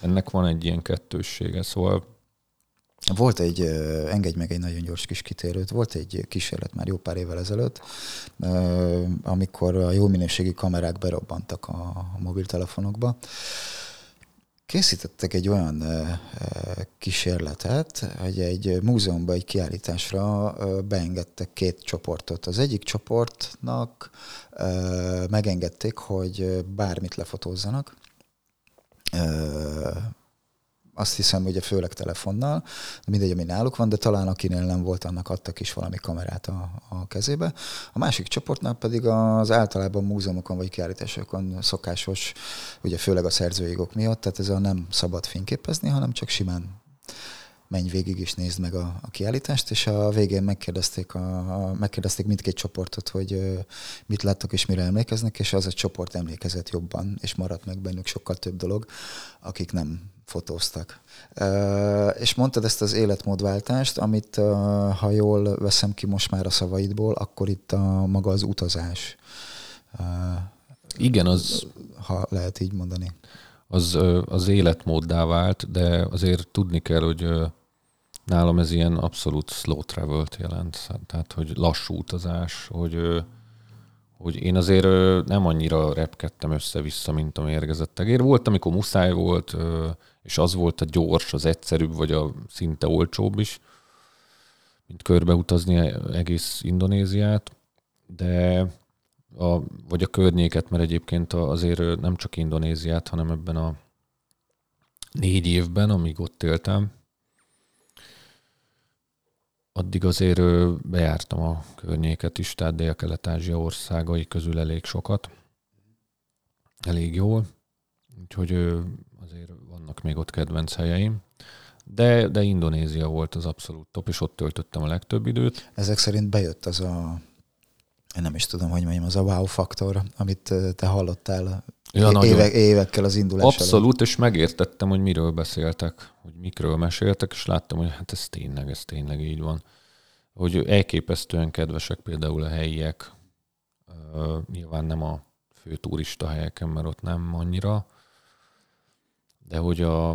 Ennek van egy ilyen kettőssége, szóval volt egy, engedj meg egy nagyon gyors kis kitérőt, volt egy kísérlet már jó pár évvel ezelőtt, amikor a jó minőségi kamerák berobbantak a mobiltelefonokba. Készítettek egy olyan kísérletet, hogy egy múzeumban egy kiállításra beengedtek két csoportot. Az egyik csoportnak megengedték, hogy bármit lefotózzanak, azt hiszem, ugye főleg telefonnal, mindegy, ami náluk van, de talán akinél nem volt, annak adtak is valami kamerát a, a kezébe. A másik csoportnál pedig az általában múzeumokon vagy kiállításokon szokásos, ugye főleg a szerzőjogok miatt, tehát ez a nem szabad fényképezni, hanem csak simán menj végig és nézd meg a, a kiállítást, és a végén megkérdezték, a, a, megkérdezték mindkét csoportot, hogy mit láttak és mire emlékeznek, és az a csoport emlékezett jobban, és maradt meg bennük sokkal több dolog, akik nem fotóztak. És mondtad ezt az életmódváltást, amit, ha jól veszem ki most már a szavaidból, akkor itt a maga az utazás. Igen, az... Ha lehet így mondani. Az, az életmóddá vált, de azért tudni kell, hogy nálam ez ilyen abszolút slow travel-t jelent. Tehát, hogy lassú utazás, hogy hogy én azért nem annyira repkedtem össze-vissza, mint a mérgezett tegér. Volt, amikor muszáj volt, és az volt a gyors, az egyszerűbb, vagy a szinte olcsóbb is, mint körbeutazni egész Indonéziát, de a, vagy a környéket, mert egyébként azért nem csak Indonéziát, hanem ebben a négy évben, amíg ott éltem, addig azért bejártam a környéket is, tehát Dél-Kelet-Ázsia országai közül elég sokat. Elég jól. Úgyhogy azért vannak még ott kedvenc helyeim. De, de Indonézia volt az abszolút top, és ott töltöttem a legtöbb időt. Ezek szerint bejött az a, én nem is tudom, hogy mondjam, az a wow faktor, amit te hallottál ja, éve, évekkel az indulás Abszolút, előtt. és megértettem, hogy miről beszéltek, hogy mikről meséltek, és láttam, hogy hát ez tényleg, ez tényleg így van. Hogy elképesztően kedvesek például a helyiek, uh, nyilván nem a fő turista helyeken, mert ott nem annyira, de hogy a,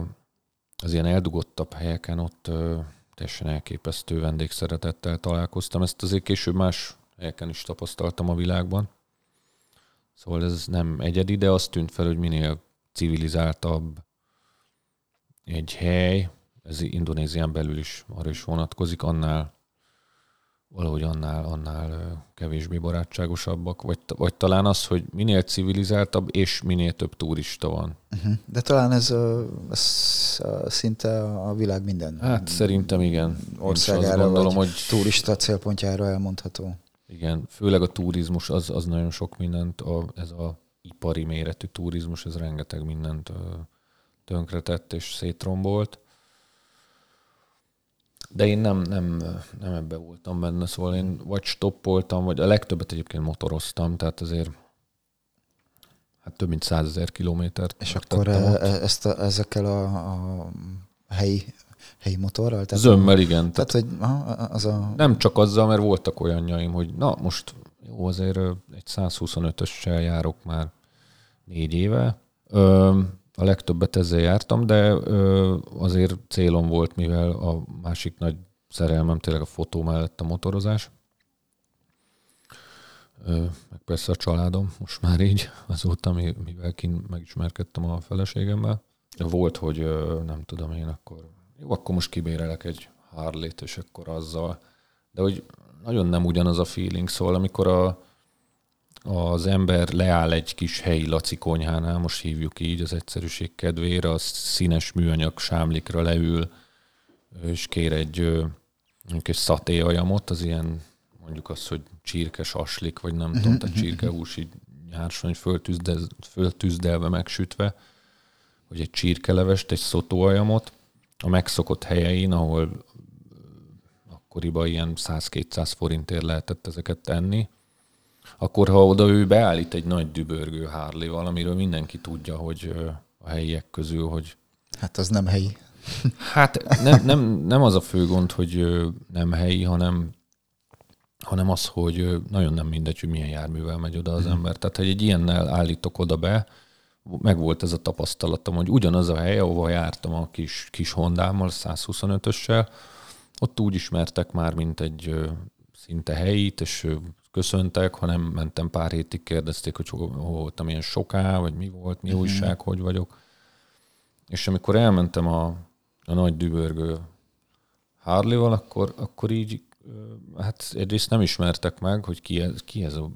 az ilyen eldugottabb helyeken ott uh, teljesen elképesztő vendégszeretettel találkoztam. Ezt azért később más helyeken is tapasztaltam a világban. Szóval ez nem egyedi, de azt tűnt fel, hogy minél civilizáltabb egy hely, ez Indonézián belül is arra is vonatkozik, annál valahogy annál, annál kevésbé barátságosabbak, vagy, vagy talán az, hogy minél civilizáltabb és minél több turista van. Uh-huh. De talán ez, ez szinte a világ minden Hát szerintem igen. Országára gondolom, vagy hogy turista célpontjára elmondható. Igen, főleg a turizmus, az, az nagyon sok mindent, a, ez a ipari méretű turizmus, ez rengeteg mindent tönkretett és szétrombolt. De én nem, nem, nem ebbe voltam benne, szóval én vagy stoppoltam, vagy a legtöbbet egyébként motoroztam, tehát azért hát több mint százezer kilométert. És akkor e, ezt a, ezekkel a, a helyi helyi motorral? Tehát Zömmel, igen. Tehát, hogy aha, az a... Nem csak azzal, mert voltak olyanjaim, hogy na most jó, azért egy 125-össel járok már négy éve. Ö, a legtöbbet ezzel jártam, de ö, azért célom volt, mivel a másik nagy szerelmem tényleg a fotó mellett a motorozás. Ö, meg persze a családom, most már így, azóta, mivel kint megismerkedtem a feleségemmel. Volt, hogy ö, nem tudom én, akkor jó, akkor most kibérelek egy Harley-t, és akkor azzal. De hogy nagyon nem ugyanaz a feeling, szól, amikor a, az ember leáll egy kis helyi laci konyhánál, most hívjuk így az egyszerűség kedvére, a színes műanyag sámlikra leül, és kér egy, egy szaté ajamot, az ilyen mondjuk az, hogy csirkes aslik, vagy nem tudom, tehát csirkehús így nyárson föltűzdel, föltűzdelve, megsütve, vagy egy csirkelevest, egy szotóajamot, a megszokott helyein, ahol akkoriban ilyen 100-200 forintért lehetett ezeket tenni, akkor ha oda ő beállít egy nagy dübörgő harley amiről mindenki tudja, hogy a helyiek közül, hogy... Hát az nem helyi. Hát nem, nem, nem az a fő gond, hogy nem helyi, hanem, hanem az, hogy nagyon nem mindegy, hogy milyen járművel megy oda az mm. ember. Tehát, hogy egy ilyennel állítok oda be, meg volt ez a tapasztalatom, hogy ugyanaz a hely, ahova jártam a kis, kis Hondámmal, 125-össel, ott úgy ismertek már, mint egy szinte helyit, és köszöntek, hanem mentem pár hétig, kérdezték, hogy hol voltam ilyen soká, vagy mi volt, mi uh-huh. újság, hogy vagyok. És amikor elmentem a, a nagy dübörgő Harley-val, akkor, akkor így, hát egyrészt nem ismertek meg, hogy ki ez, ki ez a,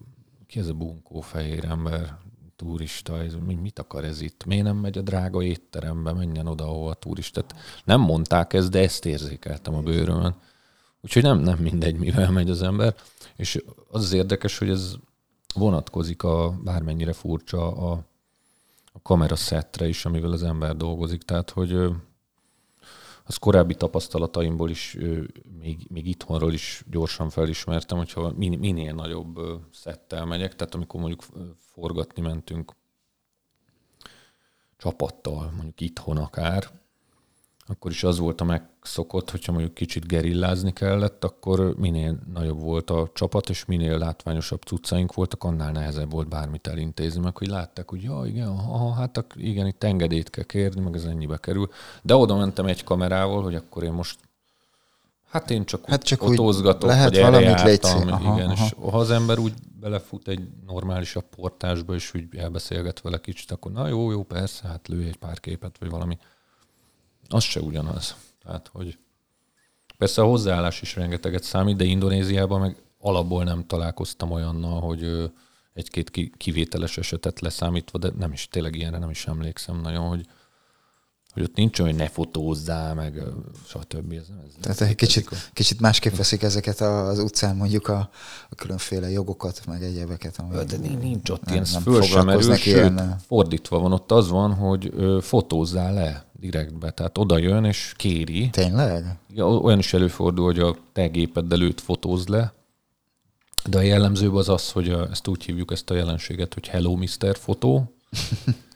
ki ez a bunkó fehér ember, turista, ez, mit akar ez itt? Miért nem megy a drága étterembe, menjen oda, ahol a turistát. Nem mondták ezt, de ezt érzékeltem a bőrömön. Úgyhogy nem, nem mindegy, mivel megy az ember. És az az érdekes, hogy ez vonatkozik a bármennyire furcsa a, a kameraszettre is, amivel az ember dolgozik. Tehát, hogy az korábbi tapasztalataimból is, még, még itthonról is gyorsan felismertem, hogyha minél nagyobb szettel megyek, tehát amikor mondjuk forgatni mentünk csapattal, mondjuk itthon akár, akkor is az volt a megszokott, hogyha mondjuk kicsit gerillázni kellett, akkor minél nagyobb volt a csapat, és minél látványosabb cuccaink voltak, annál nehezebb volt bármit elintézni, meg hogy látták, hogy ja, igen, ha, hát igen, itt engedélyt kell kérni, meg ez ennyibe kerül. De oda mentem egy kamerával, hogy akkor én most Hát én csak, hát csak otózgatok, lehet hogy valamit jártam, aha, igen, aha. és ha az ember úgy belefut egy normálisabb portásba, és úgy elbeszélget vele kicsit, akkor na jó, jó, persze, hát lőj egy pár képet, vagy valami az se ugyanaz. Tehát, hogy persze a hozzáállás is rengeteget számít, de Indonéziában meg alapból nem találkoztam olyannal, hogy egy-két kivételes esetet leszámítva, de nem is, tényleg ilyenre nem is emlékszem nagyon, hogy, hogy ott nincs olyan, hogy ne fotózzál, meg stb. Ez, ez Tehát egy kicsit, kicsit másképp veszik ezeket az utcán mondjuk a, a különféle jogokat, meg egyebeket. Ami de nincs ott ilyen, nem föl sem merül, sőt, fordítva van, ott az van, hogy fotózzál le direktbe, tehát oda jön és kéri. Tényleg? Olyan is előfordul, hogy a te gépeddel őt fotózd le, de a jellemzőbb az az, hogy a, ezt úgy hívjuk ezt a jelenséget, hogy Hello Mr. fotó,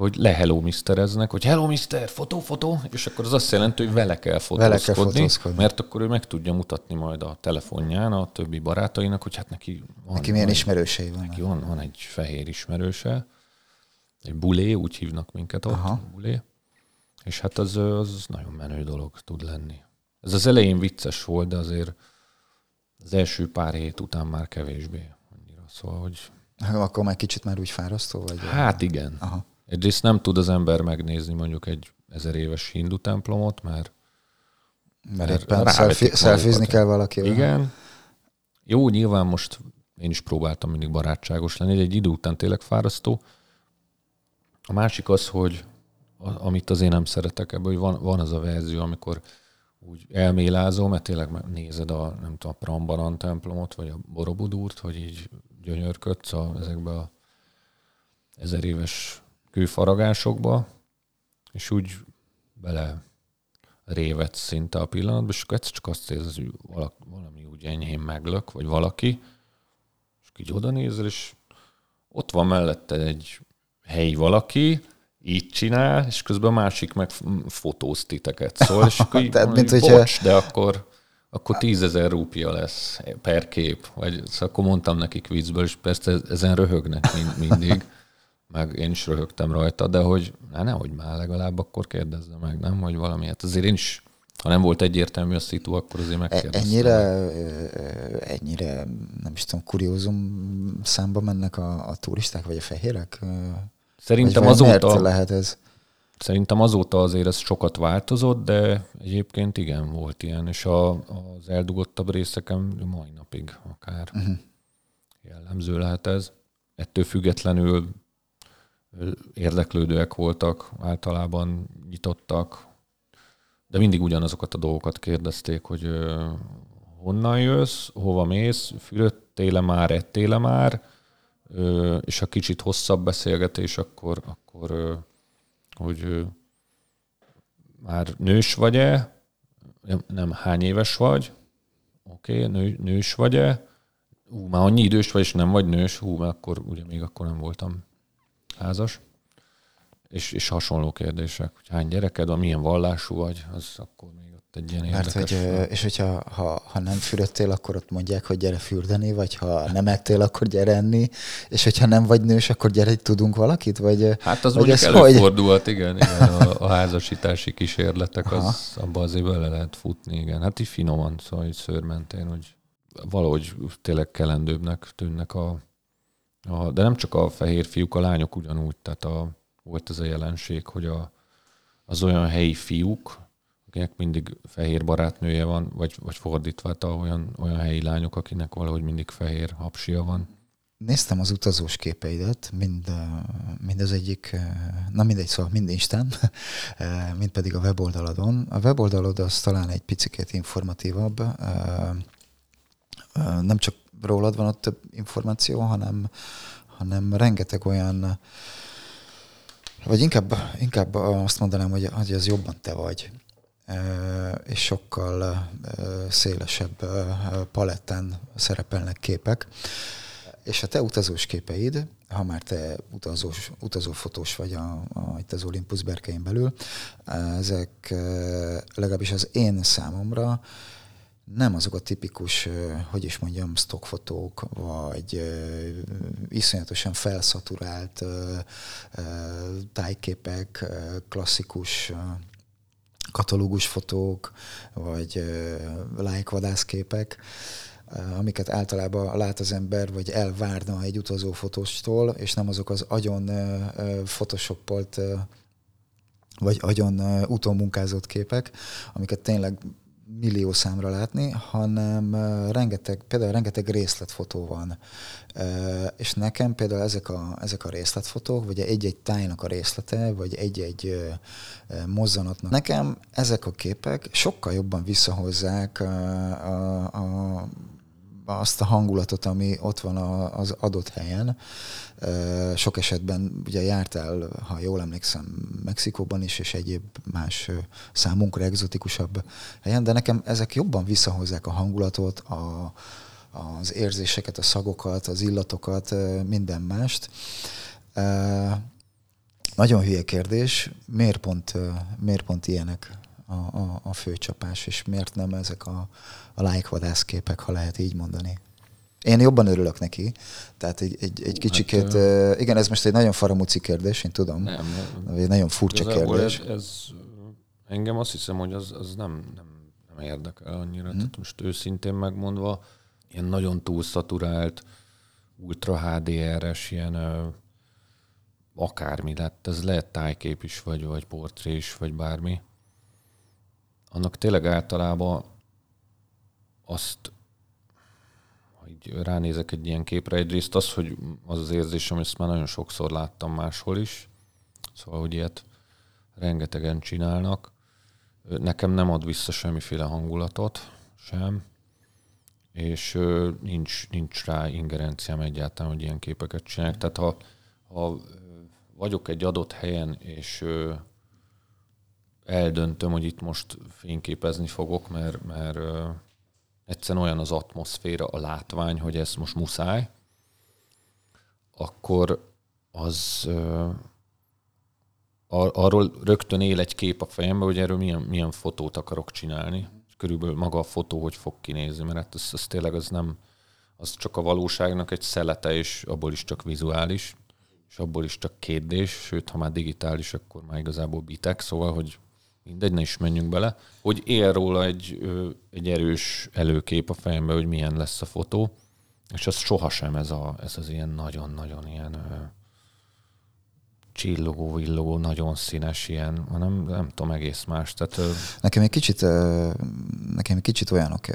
hogy le Hello Mistereznek, hogy Hello Mister, fotó, fotó, és akkor az azt jelenti, hogy vele kell fotózkodni, vele kell fotózkodni, mert akkor ő meg tudja mutatni majd a telefonján a többi barátainak, hogy hát neki van, neki milyen van, ismerősei van. Neki van, van egy fehér ismerőse, egy bulé, úgy hívnak minket ott, Aha. bulé. És hát az, az nagyon menő dolog tud lenni. Ez az elején vicces volt, de azért az első pár hét után már kevésbé annyira. Szóval, hogy... Akkor már kicsit már úgy fárasztó vagy? Hát igen. Aha. Egyrészt nem tud az ember megnézni mondjuk egy ezer éves hindu templomot, mert mert, mert éppen szelfizni kell valakivel. Igen. Jó, nyilván most én is próbáltam mindig barátságos lenni, egy idő után tényleg fárasztó. A másik az, hogy amit azért nem szeretek ebből, hogy van, van az a verzió, amikor úgy elmélázom, mert tényleg nézed a, nem tudom, a Prambaran templomot, vagy a Borobudúrt, hogy így gyönyörködsz a, ezekbe a ezer éves kőfaragásokba, és úgy bele révet szinte a pillanatban, és egyszer csak azt érzed, hogy valami úgy enyhén meglök, vagy valaki, és így oda nézel, és ott van mellette egy helyi valaki, így csinál, és közben a másik meg fotóz titeket. Szóval, és akkor így, Tehát, mint bocs, hogyha... de akkor akkor tízezer rúpia lesz per kép. Vagy, szóval akkor mondtam nekik viccből, és persze ezen röhögnek mind, mindig, meg én is röhögtem rajta, de hogy ne, nehogy már legalább akkor kérdezze meg, nem? Hogy valami. Hát azért én is ha nem volt egyértelmű a szitu, akkor azért megkérdeztem. Ennyire, ennyire, nem is tudom, kuriózum számba mennek a, a turisták, vagy a fehérek? Szerintem vagy azóta... lehet ez? Szerintem azóta azért ez sokat változott, de egyébként igen, volt ilyen, és a, az eldugottabb részeken mai napig akár uh-huh. jellemző lehet ez. Ettől függetlenül érdeklődőek voltak, általában nyitottak, de mindig ugyanazokat a dolgokat kérdezték, hogy honnan jössz, hova mész, fürödtél már, ettél már, és ha kicsit hosszabb beszélgetés, akkor, akkor hogy már nős vagy-e, nem, nem hány éves vagy, oké, okay, nő, nős vagy-e, ú, már annyi idős vagy, és nem vagy nős, hú, mert akkor ugye még akkor nem voltam házas. És, és hasonló kérdések, hogy hány gyereked van, milyen vallású vagy, az akkor még ott egy ilyen Mert hogy, és hogyha ha, ha nem fürödtél, akkor ott mondják, hogy gyere fürdeni, vagy ha nem ettél, akkor gyere enni, és hogyha nem vagy nős, akkor gyere, tudunk valakit, vagy Hát az vagy mondjuk előfordulhat, hogy... igen, igen a, a házasítási kísérletek, az, abban azért bele lehet futni, igen. Hát így finoman, szóval így szőrmentén, hogy valahogy tényleg kelendőbbnek tűnnek a, a, de nem csak a fehér fiúk, a lányok ugyanúgy, tehát a, volt ez a jelenség, hogy a, az olyan helyi fiúk, akinek mindig fehér barátnője van, vagy, vagy fordítva, tehát olyan, olyan helyi lányok, akinek valahogy mindig fehér hapsia van. Néztem az utazós képeidet, mind, mind az egyik, na mindegy, szóval mind Instán, mind pedig a weboldaladon. A weboldalod az talán egy picit informatívabb, nem csak rólad van ott több információ, hanem, hanem rengeteg olyan vagy inkább, inkább azt mondanám, hogy, hogy az jobban te vagy és sokkal szélesebb paletten szerepelnek képek. És a te utazós képeid, ha már te utazós, utazófotós vagy a, a, itt az Olympus berkein belül, ezek legalábbis az én számomra nem azok a tipikus, hogy is mondjam, stockfotók, vagy iszonyatosan felszaturált tájképek, klasszikus katalógus fotók, vagy lájkvadászképek, amiket általában lát az ember, vagy elvárna egy utazó fotóstól, és nem azok az agyon photoshopolt vagy agyon utómunkázott képek, amiket tényleg millió számra látni, hanem rengeteg, például rengeteg részletfotó van. És nekem például ezek a, ezek a részletfotók, vagy egy-egy tájnak a részlete, vagy egy-egy mozzanatnak. Nekem ezek a képek sokkal jobban visszahozzák a, a, a azt a hangulatot, ami ott van az adott helyen. Sok esetben ugye jártál, ha jól emlékszem, Mexikóban is, és egyéb más számunkra egzotikusabb helyen, de nekem ezek jobban visszahozzák a hangulatot, a, az érzéseket, a szagokat, az illatokat, minden mást. Nagyon hülye kérdés, miért pont, miért pont ilyenek a, a, a főcsapás, és miért nem ezek a, a lájkvadászképek, ha lehet így mondani. Én jobban örülök neki. Tehát egy, egy, egy kicsikét, hát, igen, ez most egy nagyon faramúci kérdés, én tudom. Nem, nem. Egy nagyon furcsa kérdés. Ez, ez, engem azt hiszem, hogy az, az nem, nem, nem érdekel annyira. Hmm. Tehát most őszintén megmondva, ilyen nagyon túlszaturált, ultra HDR-es, ilyen akármi lett, ez lehet tájkép is, vagy, vagy portré is, vagy bármi. Annak tényleg általában azt, hogy ránézek egy ilyen képre, egyrészt az, hogy az az érzésem, ezt már nagyon sokszor láttam máshol is, szóval, hogy ilyet rengetegen csinálnak. Nekem nem ad vissza semmiféle hangulatot sem, és nincs, nincs rá ingerenciám egyáltalán, hogy ilyen képeket csinálják. Tehát ha, ha vagyok egy adott helyen, és eldöntöm, hogy itt most fényképezni fogok, mert, mert egyszerűen olyan az atmoszféra, a látvány, hogy ez most muszáj, akkor az arról rögtön él egy kép a fejembe, hogy erről milyen, milyen fotót akarok csinálni. körülbelül maga a fotó hogy fog kinézni, mert hát az, az tényleg az nem, az csak a valóságnak egy szelete, és abból is csak vizuális, és abból is csak kérdés, sőt, ha már digitális, akkor már igazából bitek, szóval, hogy mindegy, ne is menjünk bele, hogy él róla egy, egy erős előkép a fejembe, hogy milyen lesz a fotó, és az sohasem ez, a, ez az ilyen nagyon-nagyon ilyen csillogó, villogó, nagyon színes ilyen, hanem nem tudom, egész más. Tehát, nekem egy kicsit, nekem egy kicsit olyanok,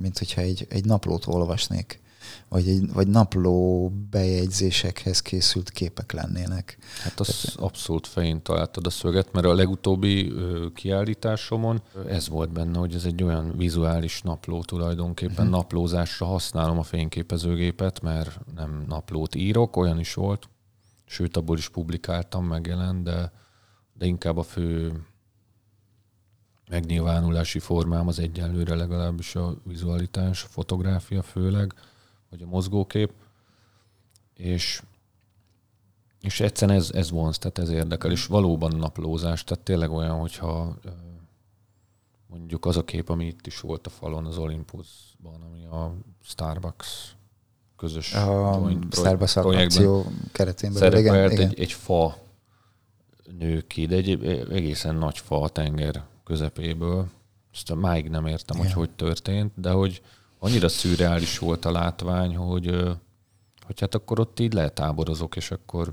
mint hogyha egy, egy naplót olvasnék vagy, egy, vagy napló bejegyzésekhez készült képek lennének. Hát az Tehát... abszolút fején találtad a szöget, mert a legutóbbi kiállításomon ez volt benne, hogy ez egy olyan vizuális napló tulajdonképpen. Uh-huh. Naplózásra használom a fényképezőgépet, mert nem naplót írok, olyan is volt. Sőt, abból is publikáltam, megjelent, de, de inkább a fő megnyilvánulási formám az egyenlőre legalábbis a vizualitás, a fotográfia főleg vagy a mozgókép, és, és egyszerűen ez, ez vonz, tehát ez érdekel, és valóban naplózás, tehát tényleg olyan, hogyha mondjuk az a kép, ami itt is volt a falon az Olympusban, ami a Starbucks közös a Starbucks akció keretén belül. Szerepelt igen, egy, egy fa nő ki, de egy egészen nagy fa a tenger közepéből. Ezt máig nem értem, igen. hogy hogy történt, de hogy annyira szürreális volt a látvány, hogy, hogy hát akkor ott így letáborozok, és akkor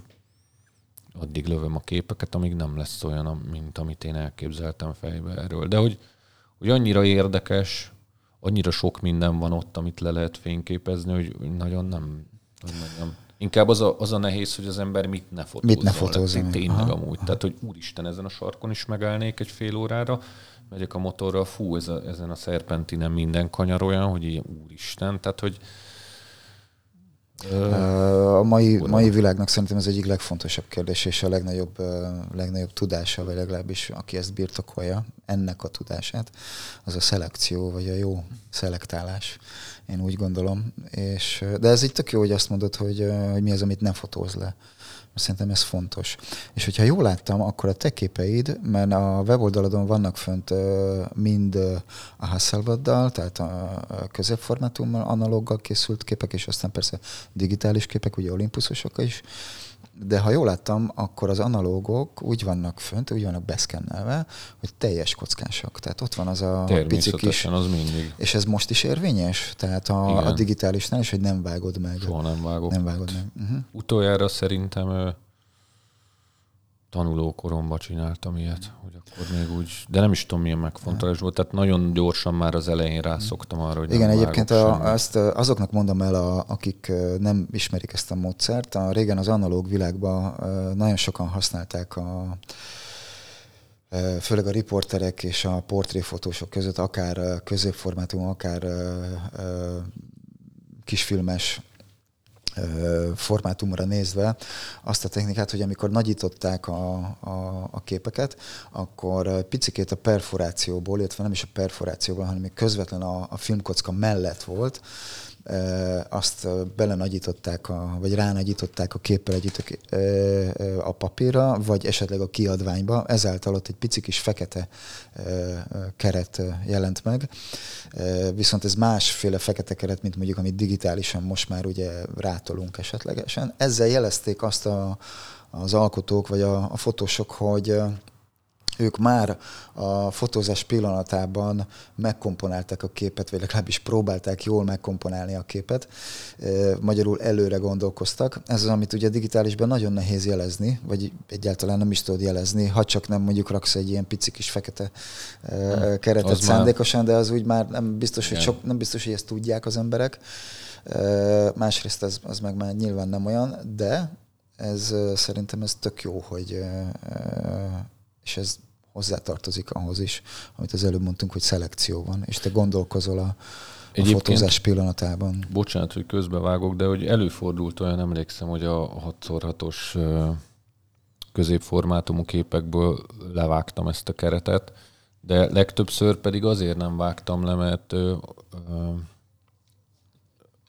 addig lövöm a képeket, amíg nem lesz olyan, mint amit én elképzeltem fejbe erről. De hogy, hogy annyira érdekes, annyira sok minden van ott, amit le lehet fényképezni, hogy nagyon nem, hogy mondjam, Inkább az a, az a nehéz, hogy az ember mit ne fotózzon. Mit ne fotózzon. Tényleg aha, amúgy. Aha. Tehát, hogy úristen, ezen a sarkon is megállnék egy fél órára, megyek a motorral, fú, ez a, ezen a szerpentinen minden kanyar olyan, hogy így úristen, tehát hogy a mai, mai világnak szerintem ez egyik legfontosabb kérdés, és a legnagyobb, legnagyobb tudása, vagy legalábbis aki ezt birtokolja, ennek a tudását, az a szelekció, vagy a jó szelektálás. Én úgy gondolom. És, de ez így tök jó, hogy azt mondod, hogy, hogy mi az, amit nem fotóz le. Szerintem ez fontos. És hogyha jól láttam, akkor a te képeid, mert a weboldaladon vannak fönt mind a Hasselbladdal, tehát a középformátummal, analóggal készült képek, és aztán persze digitális képek, ugye olimpuszosok is, de ha jól láttam, akkor az analógok úgy vannak fönt, úgy vannak beszkennelve, hogy teljes kockásak. Tehát ott van az a pici kis... az mindig. És ez most is érvényes? Tehát a, a digitálisnál is, hogy nem vágod meg? Soha nem vágok. Nem vágod meg. Uh-huh. Utoljára szerintem tanulókoromban csináltam ilyet, hogy akkor még úgy, de nem is tudom milyen megfontolás volt, tehát nagyon gyorsan már az elején rászoktam arra, hogy Igen, egyébként a, ezt azoknak mondom el, a, akik nem ismerik ezt a módszert, a régen az analóg világban nagyon sokan használták a főleg a riporterek és a portréfotósok között, akár középformátum, akár kisfilmes formátumra nézve azt a technikát, hogy amikor nagyították a, a, a képeket, akkor picikét a perforációból, illetve nem is a perforációból, hanem még közvetlen a, a filmkocka mellett volt, azt belenagyították, a, vagy ránagyították a képpel együtt a papírra, vagy esetleg a kiadványba, ezáltal ott egy pici kis fekete keret jelent meg. Viszont ez másféle fekete keret, mint mondjuk, amit digitálisan most már ugye rátolunk esetlegesen. Ezzel jelezték azt a, az alkotók, vagy a, a fotósok, hogy ők már a fotózás pillanatában megkomponálták a képet, vagy legalábbis próbálták jól megkomponálni a képet, magyarul előre gondolkoztak. Ez az, amit ugye digitálisban nagyon nehéz jelezni, vagy egyáltalán nem is tudod jelezni, ha csak nem mondjuk raksz egy ilyen pici kis fekete hmm. keretet az szándékosan, már... de az úgy már nem biztos, hogy, sok, nem biztos, hogy ezt tudják az emberek. Másrészt ez, az meg már nyilván nem olyan, de ez szerintem ez tök jó, hogy és ez hozzátartozik ahhoz is, amit az előbb mondtunk, hogy szelekció van, és te gondolkozol a, a fotózás pillanatában. Bocsánat, hogy közbevágok, de hogy előfordult olyan, emlékszem, hogy a 6x6-os középformátumú képekből levágtam ezt a keretet, de legtöbbször pedig azért nem vágtam le, mert ö, ö,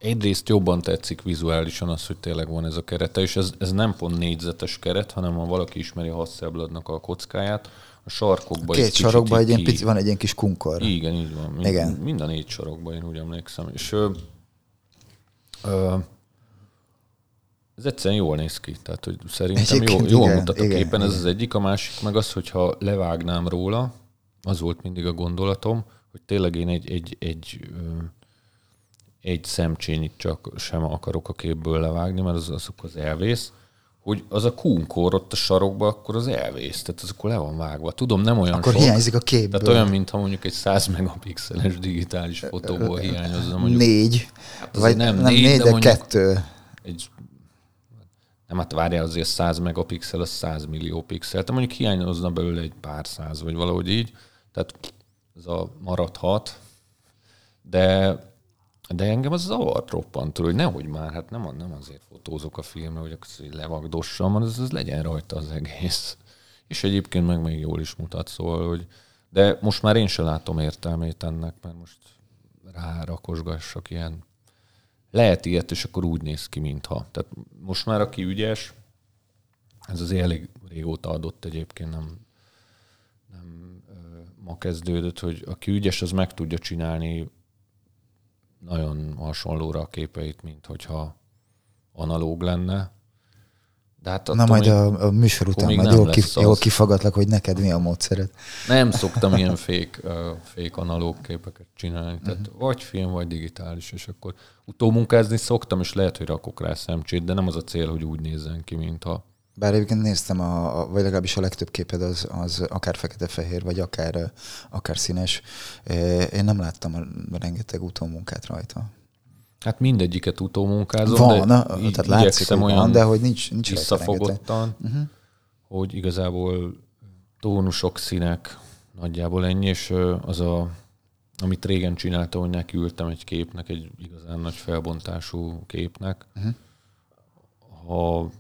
egyrészt jobban tetszik vizuálisan az, hogy tényleg van ez a kerete, és ez, ez nem pont négyzetes keret, hanem ha valaki ismeri a Hasselbladnak a kockáját, a sarkokban Két sarokban egy ilyen pici, van egy ilyen kis kunkor. Igen, így van. Mind, Igen. Mind a négy sarokban, én úgy emlékszem. És ö, ö, ez egyszerűen jól néz ki. Tehát, hogy szerintem jó, jól igen, mutat a igen, képen, igen. ez az egyik. A másik meg az, hogyha levágnám róla, az volt mindig a gondolatom, hogy tényleg én egy, egy, egy, egy szemcsényit csak sem akarok a képből levágni, mert az, azok az elvész, hogy az a kunkor ott a sarokba, akkor az elvész, tehát az akkor le van vágva. Tudom, nem olyan Akkor sok, hiányzik a képből. Tehát olyan, mintha mondjuk egy 100 megapixeles digitális fotóból hiányozna. Mondjuk, négy. Hát vagy nem, nem négy, négy, de, de kettő. Egy, nem, hát várjál azért 100 megapixel, az 100 millió pixel. Tehát mondjuk hiányozna belőle egy pár száz, vagy valahogy így. Tehát ez a maradhat. De de engem az zavart roppant, hogy nehogy már, hát nem, nem azért fotózok a filmre, hogy levagdossam, hanem ez, ez legyen rajta az egész. És egyébként meg még jól is mutat, szóval, hogy de most már én sem látom értelmét ennek, mert most rárakosgassak ilyen lehet ilyet, és akkor úgy néz ki, mintha. Tehát most már aki ügyes, ez az elég régóta adott egyébként, nem, nem ma kezdődött, hogy aki ügyes, az meg tudja csinálni nagyon hasonlóra a képeit, mint hogyha analóg lenne. De hát Na majd a, a műsor után majd jól, kif, jól kifagatlak, hogy neked mi a módszered. Nem szoktam ilyen fék, fék analóg képeket csinálni. Tehát uh-huh. vagy film, vagy digitális, és akkor utómunkázni szoktam, és lehet, hogy rakok rá szemcsét, de nem az a cél, hogy úgy nézzen ki, mintha bár egyébként néztem, a, a, vagy legalábbis a legtöbb képed az, az akár fekete-fehér, vagy akár, akár színes. Én nem láttam a rengeteg utómunkát rajta. Hát mindegyiket utómunkázom, van, de na, tehát látszik, hogy olyan van, de hogy nincs, nincs visszafogottan, uh-huh. hogy igazából tónusok, színek, nagyjából ennyi, és az a, amit régen csináltam, hogy nekiültem egy képnek, egy igazán nagy felbontású képnek. Uh-huh. Ha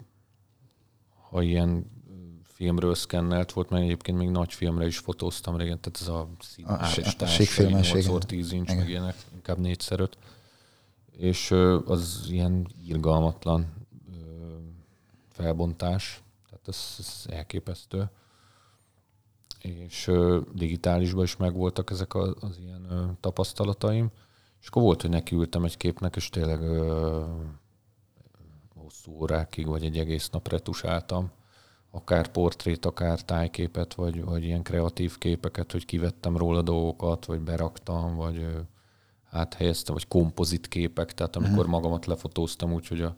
ha ilyen filmről szkennelt volt, mert egyébként még nagy filmre is fotóztam régen, tehát ez a a, 8x10 inch, meg ilyenek, inkább 4 5 és az ilyen irgalmatlan felbontás, tehát ez, ez elképesztő. És digitálisban is megvoltak ezek az, az ilyen tapasztalataim, és akkor volt, hogy nekiültem egy képnek, és tényleg hosszú órákig, vagy egy egész nap retusáltam, akár portrét, akár tájképet, vagy, vagy ilyen kreatív képeket, hogy kivettem róla dolgokat, vagy beraktam, vagy áthelyeztem, vagy kompozit képek, tehát amikor uh-huh. magamat lefotóztam úgy, hogy a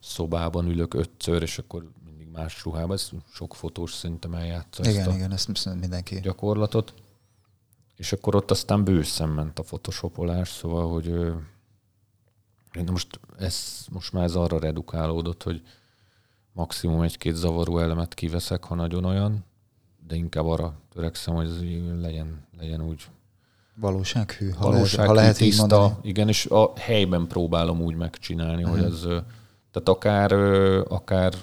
szobában ülök ötször, és akkor mindig más ruhában, ez sok fotós szerintem eljátsza igen, ezt a igen, ezt mindenki. gyakorlatot. És akkor ott aztán bőszen ment a photoshopolás, szóval, hogy én most, ez, most már ez arra redukálódott, hogy maximum egy-két zavaró elemet kiveszek, ha nagyon olyan, de inkább arra törekszem, hogy ez legyen, legyen úgy valósághű, ha valósághű, lehet, ha lehet tiszta, mondani. igen, és a helyben próbálom úgy megcsinálni, uh-huh. hogy mhm. ez, tehát akár, akár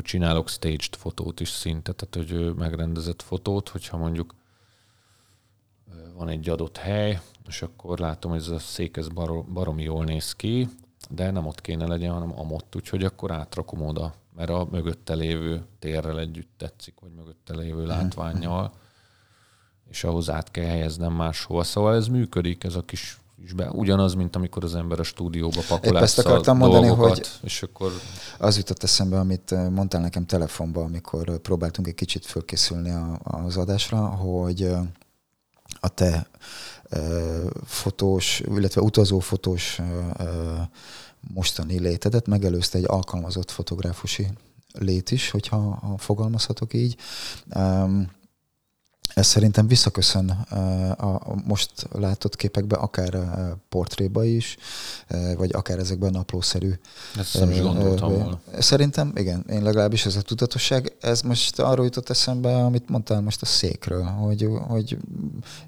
csinálok staged fotót is szinte, tehát hogy megrendezett fotót, hogyha mondjuk van egy adott hely, és akkor látom, hogy ez a szék ez baromi jól néz ki, de nem ott kéne legyen, hanem amott, úgyhogy akkor átrakom oda, mert a mögötte lévő térrel együtt tetszik, vagy mögötte lévő mhm. látványjal, és ahhoz át kell helyeznem máshova. Szóval ez működik, ez a kis is be. Ugyanaz, mint amikor az ember a stúdióba pakol ezt akartam mondani, dolgokat, hogy és akkor... Az jutott eszembe, amit eh, mondtál nekem telefonban, amikor eh, próbáltunk egy kicsit fölkészülni az adásra, hogy eh, a te fotós, illetve utazó fotós mostani létedet megelőzte egy alkalmazott fotográfusi lét is, hogyha ha fogalmazhatok így. Ez szerintem visszaköszön a most látott képekbe, akár portréba is, vagy akár ezekben a naplószerű. Ezt nem is gondoltam volna. Szerintem, igen, én legalábbis ez a tudatosság. Ez most arról jutott eszembe, amit mondtál most a székről, hogy, hogy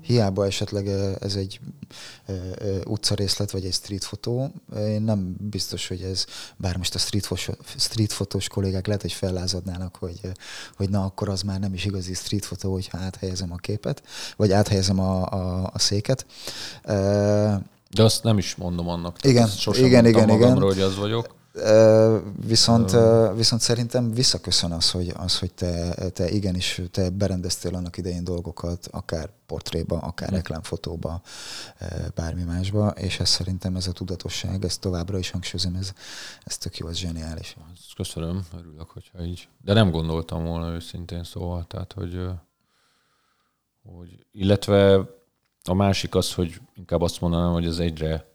hiába esetleg ez egy utcarészlet, vagy egy street fotó, én nem biztos, hogy ez, bár most a street, fotós, street fotós kollégák lehet, hogy fellázadnának, hogy, hogy na, akkor az már nem is igazi street fotó, hogyha áthelyez áthelyezem a képet, vagy áthelyezem a, a, a széket. De azt nem is mondom annak. Igen, sosem igen, igen, magamról, igen. hogy az vagyok. Viszont, viszont szerintem visszaköszön az, hogy, az, hogy te, te igenis te berendeztél annak idején dolgokat, akár portréba, akár reklámfotóba, bármi másba, és ez szerintem ez a tudatosság, ez továbbra is hangsúlyozom, ez, ez tök jó, ez zseniális. Köszönöm, örülök, hogyha így. De nem gondoltam volna őszintén szóval, tehát, hogy, hogy illetve a másik az, hogy inkább azt mondanám, hogy ez egyre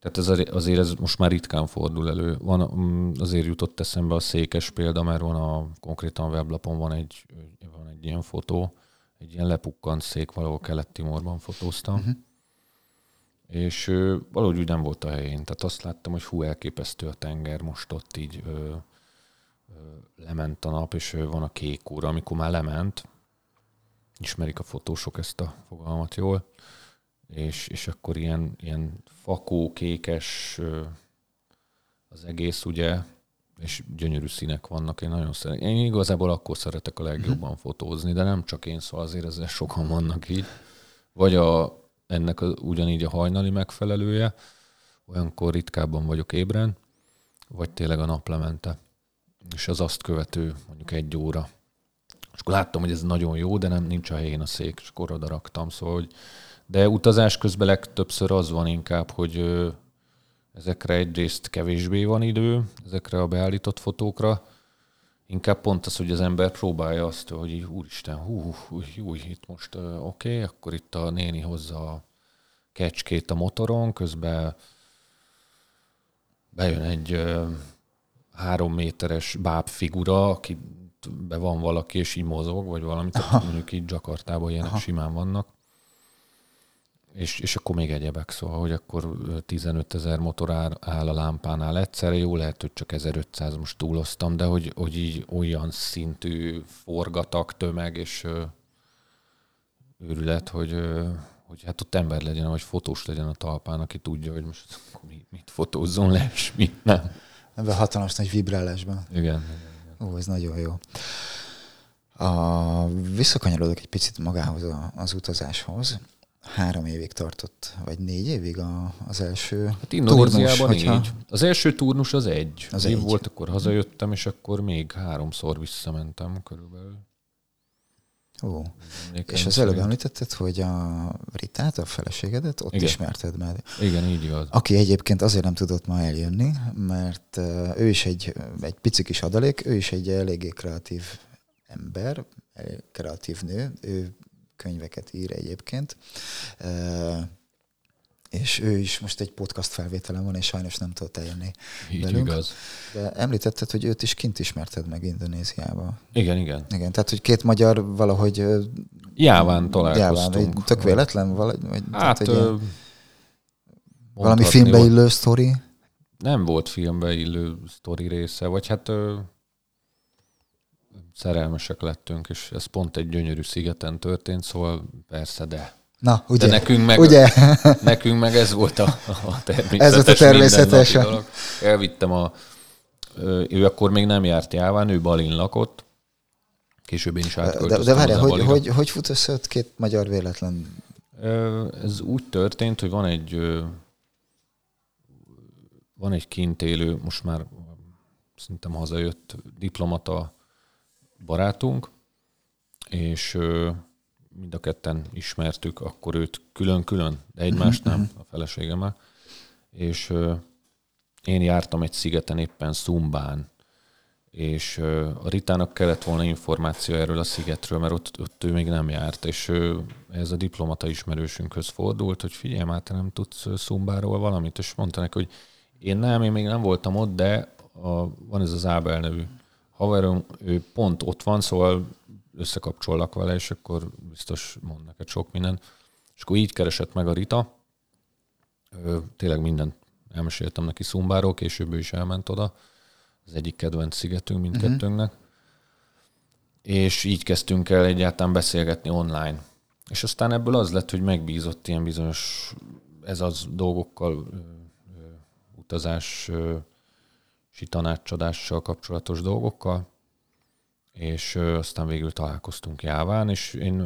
tehát ez azért ez most már ritkán fordul elő. Van, mm, azért jutott eszembe a székes példa, mert van a konkrétan weblapon van egy, van egy ilyen fotó, egy ilyen lepukkant szék, valahol Kelet-Timorban fotóztam, uh-huh. és ö, valahogy úgy nem volt a helyén. Tehát azt láttam, hogy hú, elképesztő a tenger, most ott így ö, ö, lement a nap, és ö, van a kék óra, amikor már lement, ismerik a fotósok ezt a fogalmat jól, és, és akkor ilyen, ilyen fakó, kékes az egész, ugye, és gyönyörű színek vannak. Én nagyon szeretem. Én igazából akkor szeretek a legjobban fotózni, de nem csak én, szóval azért ezzel sokan vannak így. Vagy a, ennek a, ugyanígy a hajnali megfelelője, olyankor ritkábban vagyok ébren, vagy tényleg a naplemente. És az azt követő mondjuk egy óra. És akkor láttam, hogy ez nagyon jó, de nem nincs a helyén a szék, és akkor oda raktam. Szóval, hogy de utazás közben legtöbbször az van inkább, hogy ezekre egyrészt kevésbé van idő, ezekre a beállított fotókra, inkább pont az, hogy az ember próbálja azt, hogy úristen, hú, hú, hú itt most oké, okay, akkor itt a néni hozza a kecskét a motoron, közben bejön egy három méteres bábfigura, aki be van valaki, és így mozog, vagy valamit, tehát mondjuk így Jakartában ilyenek Aha. simán vannak és, és akkor még egyebek, szóval, hogy akkor 15 ezer motor áll a lámpánál egyszerre, jó lehet, hogy csak 1500 most túloztam, de hogy, hogy így olyan szintű forgatak, tömeg és ö, őrület, hogy, ö, hogy hát ott ember legyen, vagy fotós legyen a talpán, aki tudja, hogy most mit, mit fotózzon le, és mit nem. Ebben hatalmas nagy vibrálásban. Igen, igen. Ó, ez nagyon jó. A, visszakanyarodok egy picit magához az utazáshoz három évig tartott, vagy négy évig a, az első hát turnus, hogyha... így. Az első turnus az egy. Az év egy. volt, akkor hazajöttem, és akkor még háromszor visszamentem körülbelül. Ó, és az előbb említetted, hogy a Ritát, a feleségedet ott Igen. ismerted meg. Igen, így igaz. Aki egyébként azért nem tudott ma eljönni, mert ő is egy, egy pici kis adalék, ő is egy eléggé kreatív ember, kreatív nő, ő könyveket ír egyébként. És ő is most egy podcast felvételen van, és sajnos nem tudott eljönni Így velünk. igaz. De említetted, hogy őt is kint ismerted meg Indonéziába. Igen, igen. Igen, tehát, hogy két magyar valahogy... Jáván találkoztunk. Jáván, tök véletlen? Valahogy, vagy, hát, tehát, ö, valami filmbe illő sztori? Nem volt filmbe illő sztori része, vagy hát ö, szerelmesek lettünk, és ez pont egy gyönyörű szigeten történt, szóval persze, de Na, ugye? De nekünk meg, ugye? nekünk meg ez volt a, a természetes Ez volt a természetes. Dolog. Elvittem a... Ő akkor még nem járt Jáván, ő Balin lakott. Később én is De, de várjál, hogy, hogy, hogy fut össze két magyar véletlen? Ez úgy történt, hogy van egy van egy kint élő, most már szerintem hazajött diplomata barátunk, és mind a ketten ismertük akkor őt külön-külön, de egymást nem, mhm. a feleségemmel. És én jártam egy szigeten éppen Szumbán, és a Ritának kellett volna információ erről a szigetről, mert ott, ott ő még nem járt, és ez a diplomata ismerősünkhöz fordult, hogy figyelj már, te nem tudsz Szumbáról valamit, és mondta neki, hogy én nem, én még nem voltam ott, de a, van ez az Ábel nevű haverom, ő pont ott van, szóval összekapcsollak vele, és akkor biztos mond neked sok minden. És akkor így keresett meg a Rita. Tényleg mindent elmeséltem neki Szumbáról, később ő is elment oda. Az egyik kedvenc szigetünk mindkettőnknek. Uh-huh. És így kezdtünk el egyáltalán beszélgetni online. És aztán ebből az lett, hogy megbízott ilyen bizonyos ez az dolgokkal utazás tanácsadással kapcsolatos dolgokkal, és aztán végül találkoztunk Jáván, és én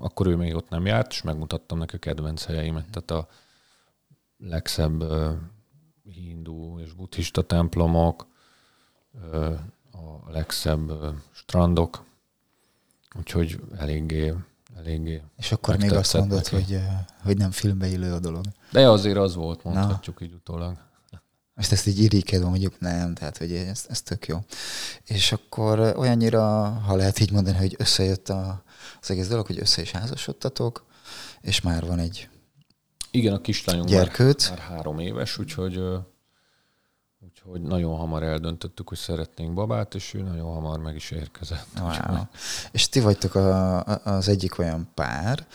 akkor ő még ott nem járt, és megmutattam neki a kedvenc helyeimet. Tehát a legszebb hindu és buddhista templomok, a legszebb strandok, úgyhogy eléggé, eléggé És akkor még azt mondod, hogy, hogy nem filmbe illő a dolog. De azért az volt, mondhatjuk Na. így utólag. Most ezt így irigykedve mondjuk nem, tehát hogy ez, ez tök jó. És akkor olyannyira, ha lehet így mondani, hogy összejött a, az egész dolog, hogy össze is házasodtatok, és már van egy Igen, a kislányunk gyerkőt. Már, már három éves, úgyhogy, úgyhogy nagyon hamar eldöntöttük, hogy szeretnénk babát, és ő nagyon hamar meg is érkezett. Wow. És ti vagytok a, az egyik olyan pár,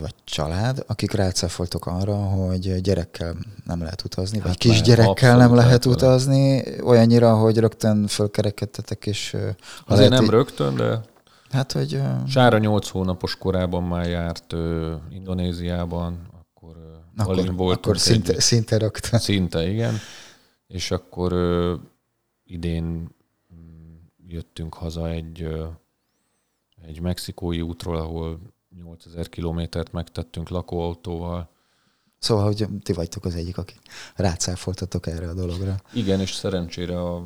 vagy család, akik rácáfoltok arra, hogy gyerekkel nem lehet utazni, hát vagy kisgyerekkel nem lehet utazni, olyannyira, hogy rögtön fölkerekedtetek, és... Azért nem így... rögtön, de Hát, hogy... Sára nyolc hónapos korában már járt uh, Indonéziában, akkor, uh, akkor, voltunk akkor szinte, egy, szinte rögtön. Szinte, igen. És akkor uh, idén mm, jöttünk haza egy, uh, egy mexikói útról, ahol 8000 kilométert megtettünk lakóautóval. Szóval, hogy ti vagytok az egyik, akik rácáfoltatok erre a dologra. Igen, és szerencsére a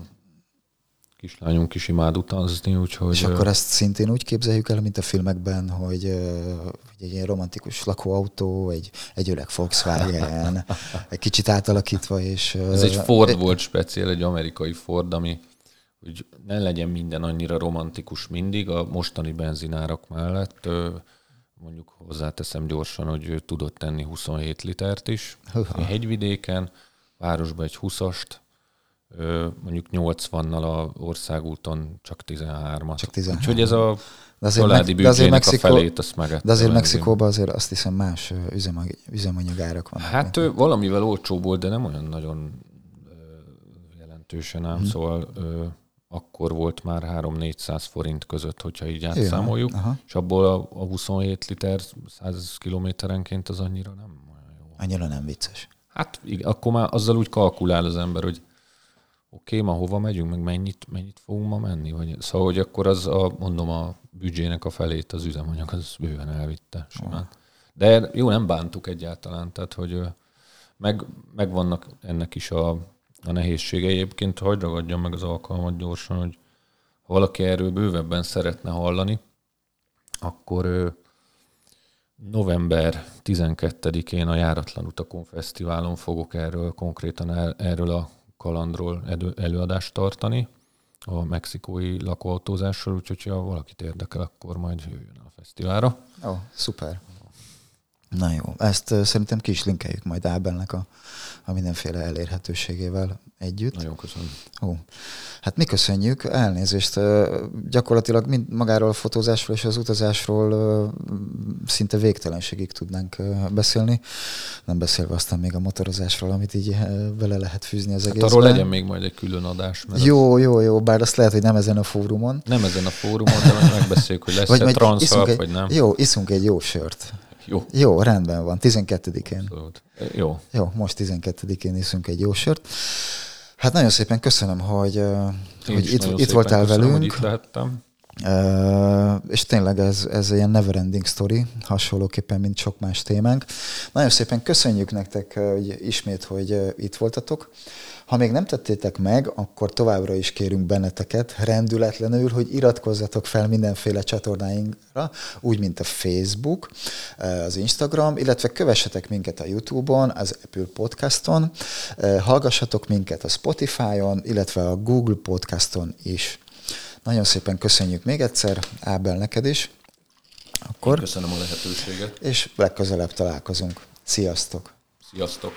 kislányunk is imád utazni, úgyhogy... És akkor ezt szintén úgy képzeljük el, mint a filmekben, hogy, hogy egy ilyen romantikus lakóautó, egy, egy öreg Volkswagen, egy kicsit átalakítva, és... Ez egy Ford volt speciál, egy amerikai Ford, ami hogy ne legyen minden annyira romantikus mindig a mostani benzinárak mellett. Mondjuk hozzáteszem gyorsan, hogy ő tudott tenni 27 litert is. Uh-huh. Hegyvidéken, városban egy 20-ast, mondjuk 80-nal a országúton csak 13-at. Csak 13. Úgyhogy ez a de azért családi de azért Mexikó, a felét azt meg. De azért Mexikóban azért azt hiszem más üzemanyag, üzemanyagárak vannak. Hát mint. valamivel olcsóbb volt, de nem olyan nagyon jelentősen ám, hmm. szóval akkor volt már 3-400 forint között, hogyha így átszámoljuk, ja, és abból a, a 27 liter 100 kilométerenként az annyira nem olyan jó. Annyira nem vicces. Hát igen, akkor már azzal úgy kalkulál az ember, hogy oké, okay, ma hova megyünk, meg mennyit, mennyit fogunk ma menni? Vagy, szóval, hogy akkor az a, mondom, a büdzsének a felét az üzemanyag, az bőven elvitte simán. De jó, nem bántuk egyáltalán, tehát, hogy meg, meg vannak ennek is a, a nehézségei. Egyébként hagyd ragadjam meg az alkalmat gyorsan, hogy ha valaki erről bővebben szeretne hallani, akkor november 12-én a Járatlan Utakon Fesztiválon fogok erről konkrétan erről a kalandról elő, előadást tartani a mexikói lakóautózásról, úgyhogy ha valakit érdekel, akkor majd jöjjön a fesztiválra. Ó, szuper. Na jó, ezt szerintem ki is linkeljük majd Ábelnek a, a mindenféle elérhetőségével együtt. Nagyon köszönöm. Ó, hát mi köszönjük, elnézést. Gyakorlatilag mind magáról a fotózásról és az utazásról szinte végtelenségig tudnánk beszélni. Nem beszélve aztán még a motorozásról, amit így vele lehet fűzni az hát egészben. arról legyen még majd egy külön adás. Mert jó, jó, jó, bár azt lehet, hogy nem ezen a fórumon. Nem ezen a fórumon, de megbeszéljük, hogy lesz-e transzalp, vagy nem. Jó, iszunk egy jó sört. Jó. Jó, rendben van, 12-én. Jó. Jó, most 12-én iszunk egy jó sört. Hát nagyon szépen köszönöm, hogy, hogy itt, itt voltál köszönöm, velünk. Hogy itt lehettem. Uh, és tényleg ez, ez ilyen never ending story, hasonlóképpen, mint sok más témánk. Nagyon szépen köszönjük nektek hogy ismét, hogy itt voltatok. Ha még nem tettétek meg, akkor továbbra is kérünk benneteket rendületlenül, hogy iratkozzatok fel mindenféle csatornáinkra, úgy, mint a Facebook, az Instagram, illetve kövessetek minket a YouTube-on, az Apple Podcaston, hallgassatok minket a Spotify-on, illetve a Google Podcaston is. Nagyon szépen köszönjük még egyszer, Ábel, neked is. Akkor, Én köszönöm a lehetőséget. És legközelebb találkozunk. Sziasztok! Sziasztok!